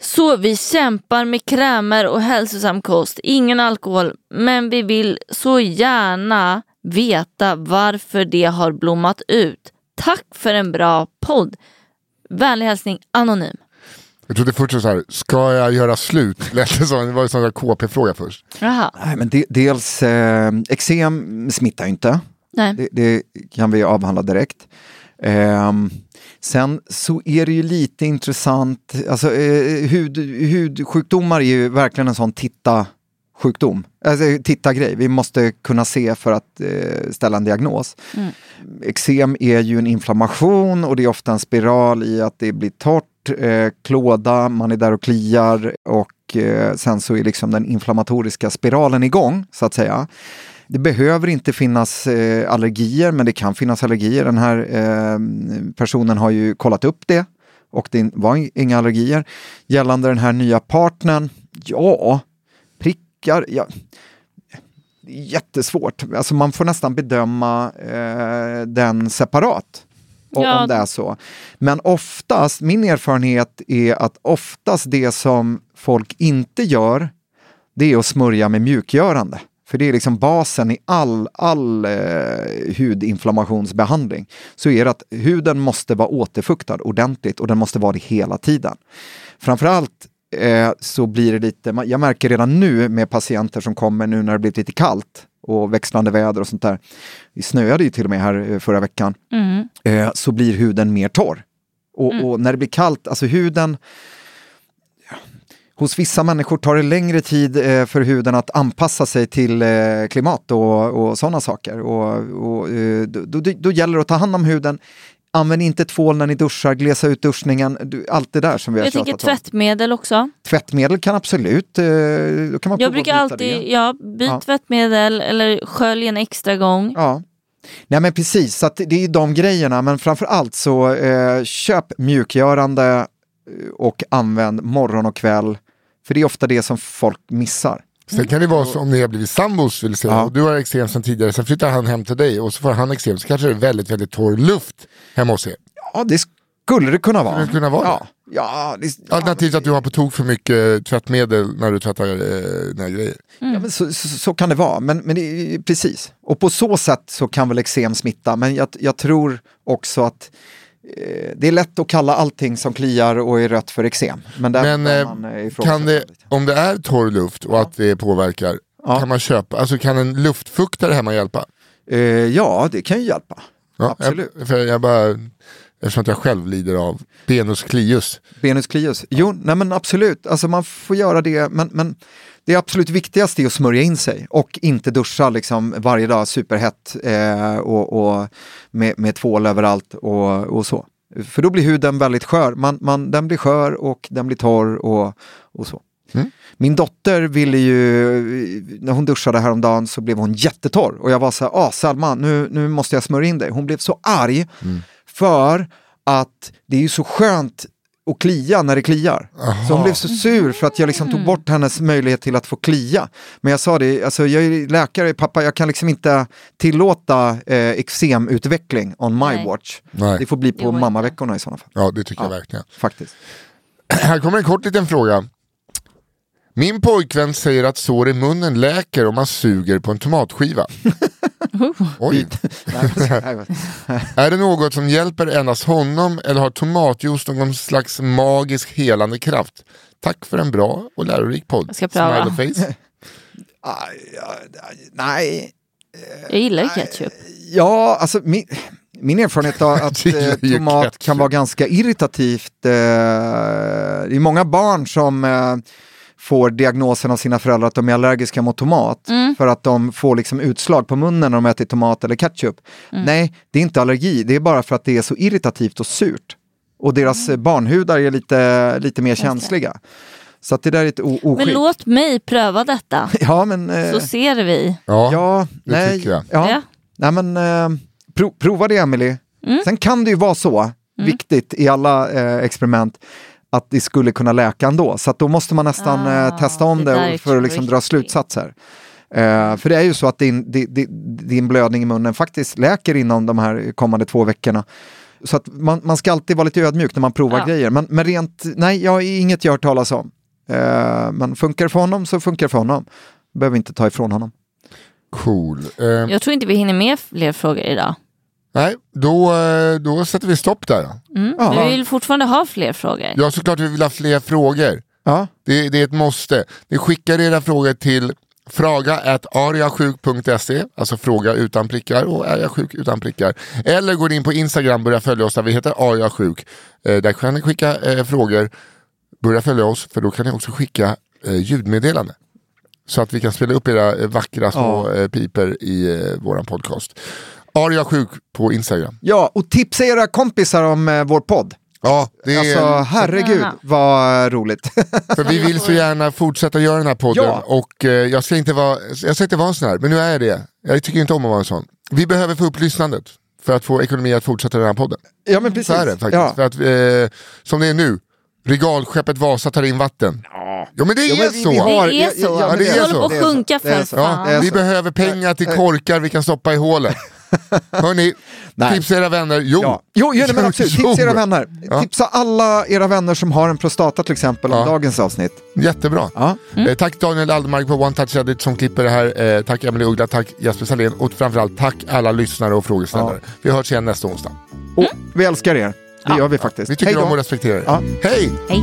så vi kämpar med krämer och hälsosam kost, ingen alkohol, men vi vill så gärna veta varför det har blommat ut. Tack för en bra podd. Vänlig hälsning Anonym. Jag trodde först så här, ska jag göra slut? *laughs* Lät det som, det var en sån där KP-fråga först. Jaha. Nej, men de, dels, eh, eksem smittar ju inte. Nej. Det, det kan vi avhandla direkt. Ehm, sen så är det ju lite intressant, alltså eh, hud, hudsjukdomar är ju verkligen en sån titta sjukdom, alltså titta-grej. Vi måste kunna se för att eh, ställa en diagnos. Mm. Eksem är ju en inflammation och det är ofta en spiral i att det blir torrt, eh, klåda, man är där och kliar och eh, sen så är liksom den inflammatoriska spiralen igång så att säga. Det behöver inte finnas eh, allergier, men det kan finnas allergier. Den här eh, personen har ju kollat upp det och det var inga allergier. Gällande den här nya partnern, ja, prickar, ja. Jättesvårt, alltså man får nästan bedöma eh, den separat. Ja. Om det är så. Men oftast, min erfarenhet är att oftast det som folk inte gör, det är att smörja med mjukgörande. För det är liksom basen i all, all eh, hudinflammationsbehandling. Så är det att huden måste vara återfuktad ordentligt och den måste vara det hela tiden. Framförallt eh, så blir det lite, jag märker redan nu med patienter som kommer nu när det blivit lite kallt och växlande väder och sånt där. Det snöade ju till och med här eh, förra veckan. Mm. Eh, så blir huden mer torr. Och, och när det blir kallt, alltså huden Hos vissa människor tar det längre tid eh, för huden att anpassa sig till eh, klimat och, och sådana saker. Och, och, eh, då, då, då gäller det att ta hand om huden. Använd inte tvål när ni duschar, glesa ut duschningen, du, allt det där som vi har Jag tänker om. tvättmedel också. Tvättmedel kan absolut, då kan man Jag brukar alltid, det. ja, byt Ja. tvättmedel eller skölj en extra gång. Ja. Nej men precis, så det är de grejerna, men framför allt så eh, köp mjukgörande och använd morgon och kväll. För det är ofta det som folk missar. Sen kan det vara så om ni har blivit sambos vill säga, Ja. och du har eksem sedan tidigare, sen flyttar han hem till dig och så får han eksem, så kanske det är väldigt, väldigt torr luft hemma hos er. Ja, det skulle det kunna vara. Skulle det kunna vara ja. Ja, det, Alternativt att du har på tok för mycket tvättmedel när du tvättar eh, dina grejer. ja, men så, så, så kan det vara, men, men det, är- precis. Och på så sätt så kan väl eksem smitta, men jag, jag tror också att eh, det är lätt att kalla allting som kliar och är rött för eksem. Men, där Men eh, man, eh, kan det, om det är torr luft och att det påverkar, Ja. kan man köpa, alltså kan en luftfuktare hemma hjälpa? Eh, ja, det kan ju hjälpa. Ja, Absolut. Jag, för jag bara, eftersom att jag själv lider av Benus clius. Benus clius. Jo, nej men absolut, alltså man får göra det, men, men det absolut viktigaste är att smörja in sig och inte duscha liksom varje dag superhett eh, och, och med, med tvål överallt och, och så. För då blir huden väldigt skör, man, man, den blir skör och den blir torr och, och så. Mm. Min dotter ville ju, när hon duschade häromdagen så blev hon jättetorr och jag var så här, ah Salma, nu, nu måste jag smörja in dig. Hon blev så arg för att det är ju så skönt att klia när det kliar. Så hon blev så sur för att jag liksom tog bort hennes möjlighet till att få klia. Men jag sa det, alltså jag är läkare, pappa, jag kan liksom inte tillåta eh, eksemutveckling on my Nej. watch. Nej. Det får bli på mammaveckorna i sådana fall. Ja det tycker Ja. jag verkligen. Faktiskt. *clears throat* Här kommer en kort liten fråga. Min pojkvän säger att sår i munnen läker om man suger på en tomatskiva. *laughs* Oj. *laughs* Är det något som hjälper endast honom eller har tomatjuice någon slags magisk helande kraft? Tack för en bra och lärorik podd. Jag ska pröva. Smiley face. *laughs* Aj, aj, aj, Nej, Jag gillar ju ketchup. Ja, alltså min, min erfarenhet är *laughs* att eh, tomat kan vara ganska irritativt. Eh, det är många barn som eh, får diagnosen av sina föräldrar att de är allergiska mot tomat för att de får liksom utslag på munnen när de äter tomat eller ketchup. Nej, det är inte allergi, det är bara för att det är så irritativt och surt. Och deras eh, barnhudar är lite, lite mer känsliga. Så att det där är ett o- Men oskick. låt mig pröva detta. *laughs* Ja, men... eh, Så ser vi. Ja, Ja, det nej, tycker jag. Ja. Ja. Nej men eh, pro, prova det Emily. Mm. Sen kan det ju vara så, viktigt i alla eh, experiment, att det skulle kunna läka ändå. Så att då måste man nästan Ah, eh, testa om det det, för att liksom dra slutsatser. Eh, för det är ju så att din, din, din, din blödning i munnen faktiskt läker inom de här kommande två veckorna. Så att man, man ska alltid vara lite ödmjuk när man provar Ja. grejer. Men, men rent, nej, jag har inget jag har hört talas om. Eh, men funkar det för honom så funkar det för honom. Behöver inte ta ifrån honom. Cool. Eh, Jag tror inte vi hinner med fler frågor idag. Nej, då, eh, då sätter vi stopp där. Mm. Ja. Vi vill fortfarande ha fler frågor. Ja, såklart vi vill ha fler frågor. Ja. Det, det är ett måste. Ni skickar era frågor till fraga.ariasjuk.se, alltså fråga utan prickar och är jag sjuk utan prickar. Eller går in på Instagram, börja följa oss där vi heter ariasjuk. Eh, där kan ni skicka eh, frågor, börja följa oss för då kan ni också skicka eh, ljudmeddelande. Så att vi kan spela upp era vackra små eh, piper i eh, våran podcast. Ariasjuk på Instagram. Ja, och tipsa era kompisar om eh, vår podd. Ja, det är... Alltså herregud Gärna. vad roligt. *laughs* För vi vill så gärna fortsätta göra den här podden Ja. och eh, jag ska inte vara, jag ska inte vara en sån här, men nu är jag det. Jag tycker inte om att vara en sån. Vi behöver få upp lyssnandet för att få ekonomi att fortsätta den här podden. ja men precis. Så är det faktiskt. Ja. För att, eh, som det är nu, regalskeppet Vasa tar in vatten. Ja men det Ja, är men vi- så! vi har- Det är så. Ja, Ja, men det Vi är håller så. på att Det är så. sjunka Det är för så. Ja, fan. det är vi så. behöver pengar till korkar vi kan stoppa i hålen. *laughs* *laughs* Hörni, tipsa era vänner. Jo, Ja. Jo, det men absolut. Tipsa Jo. era vänner. Ja. Tipsa alla era vänner som har en prostata till exempel om Ja. dagens avsnitt. Jättebra. Ja. Eh, tack Daniel Aldermark på One Touch Edit som klipper det här. Eh, tack Emelie Uggla, tack Jesper Salén och framförallt tack alla lyssnare och frågeställare. Vi hörs igen nästa onsdag. Och vi älskar er. Det gör vi faktiskt. Vi tycker Hej om och respekterar er. Ja. Hej! Hej.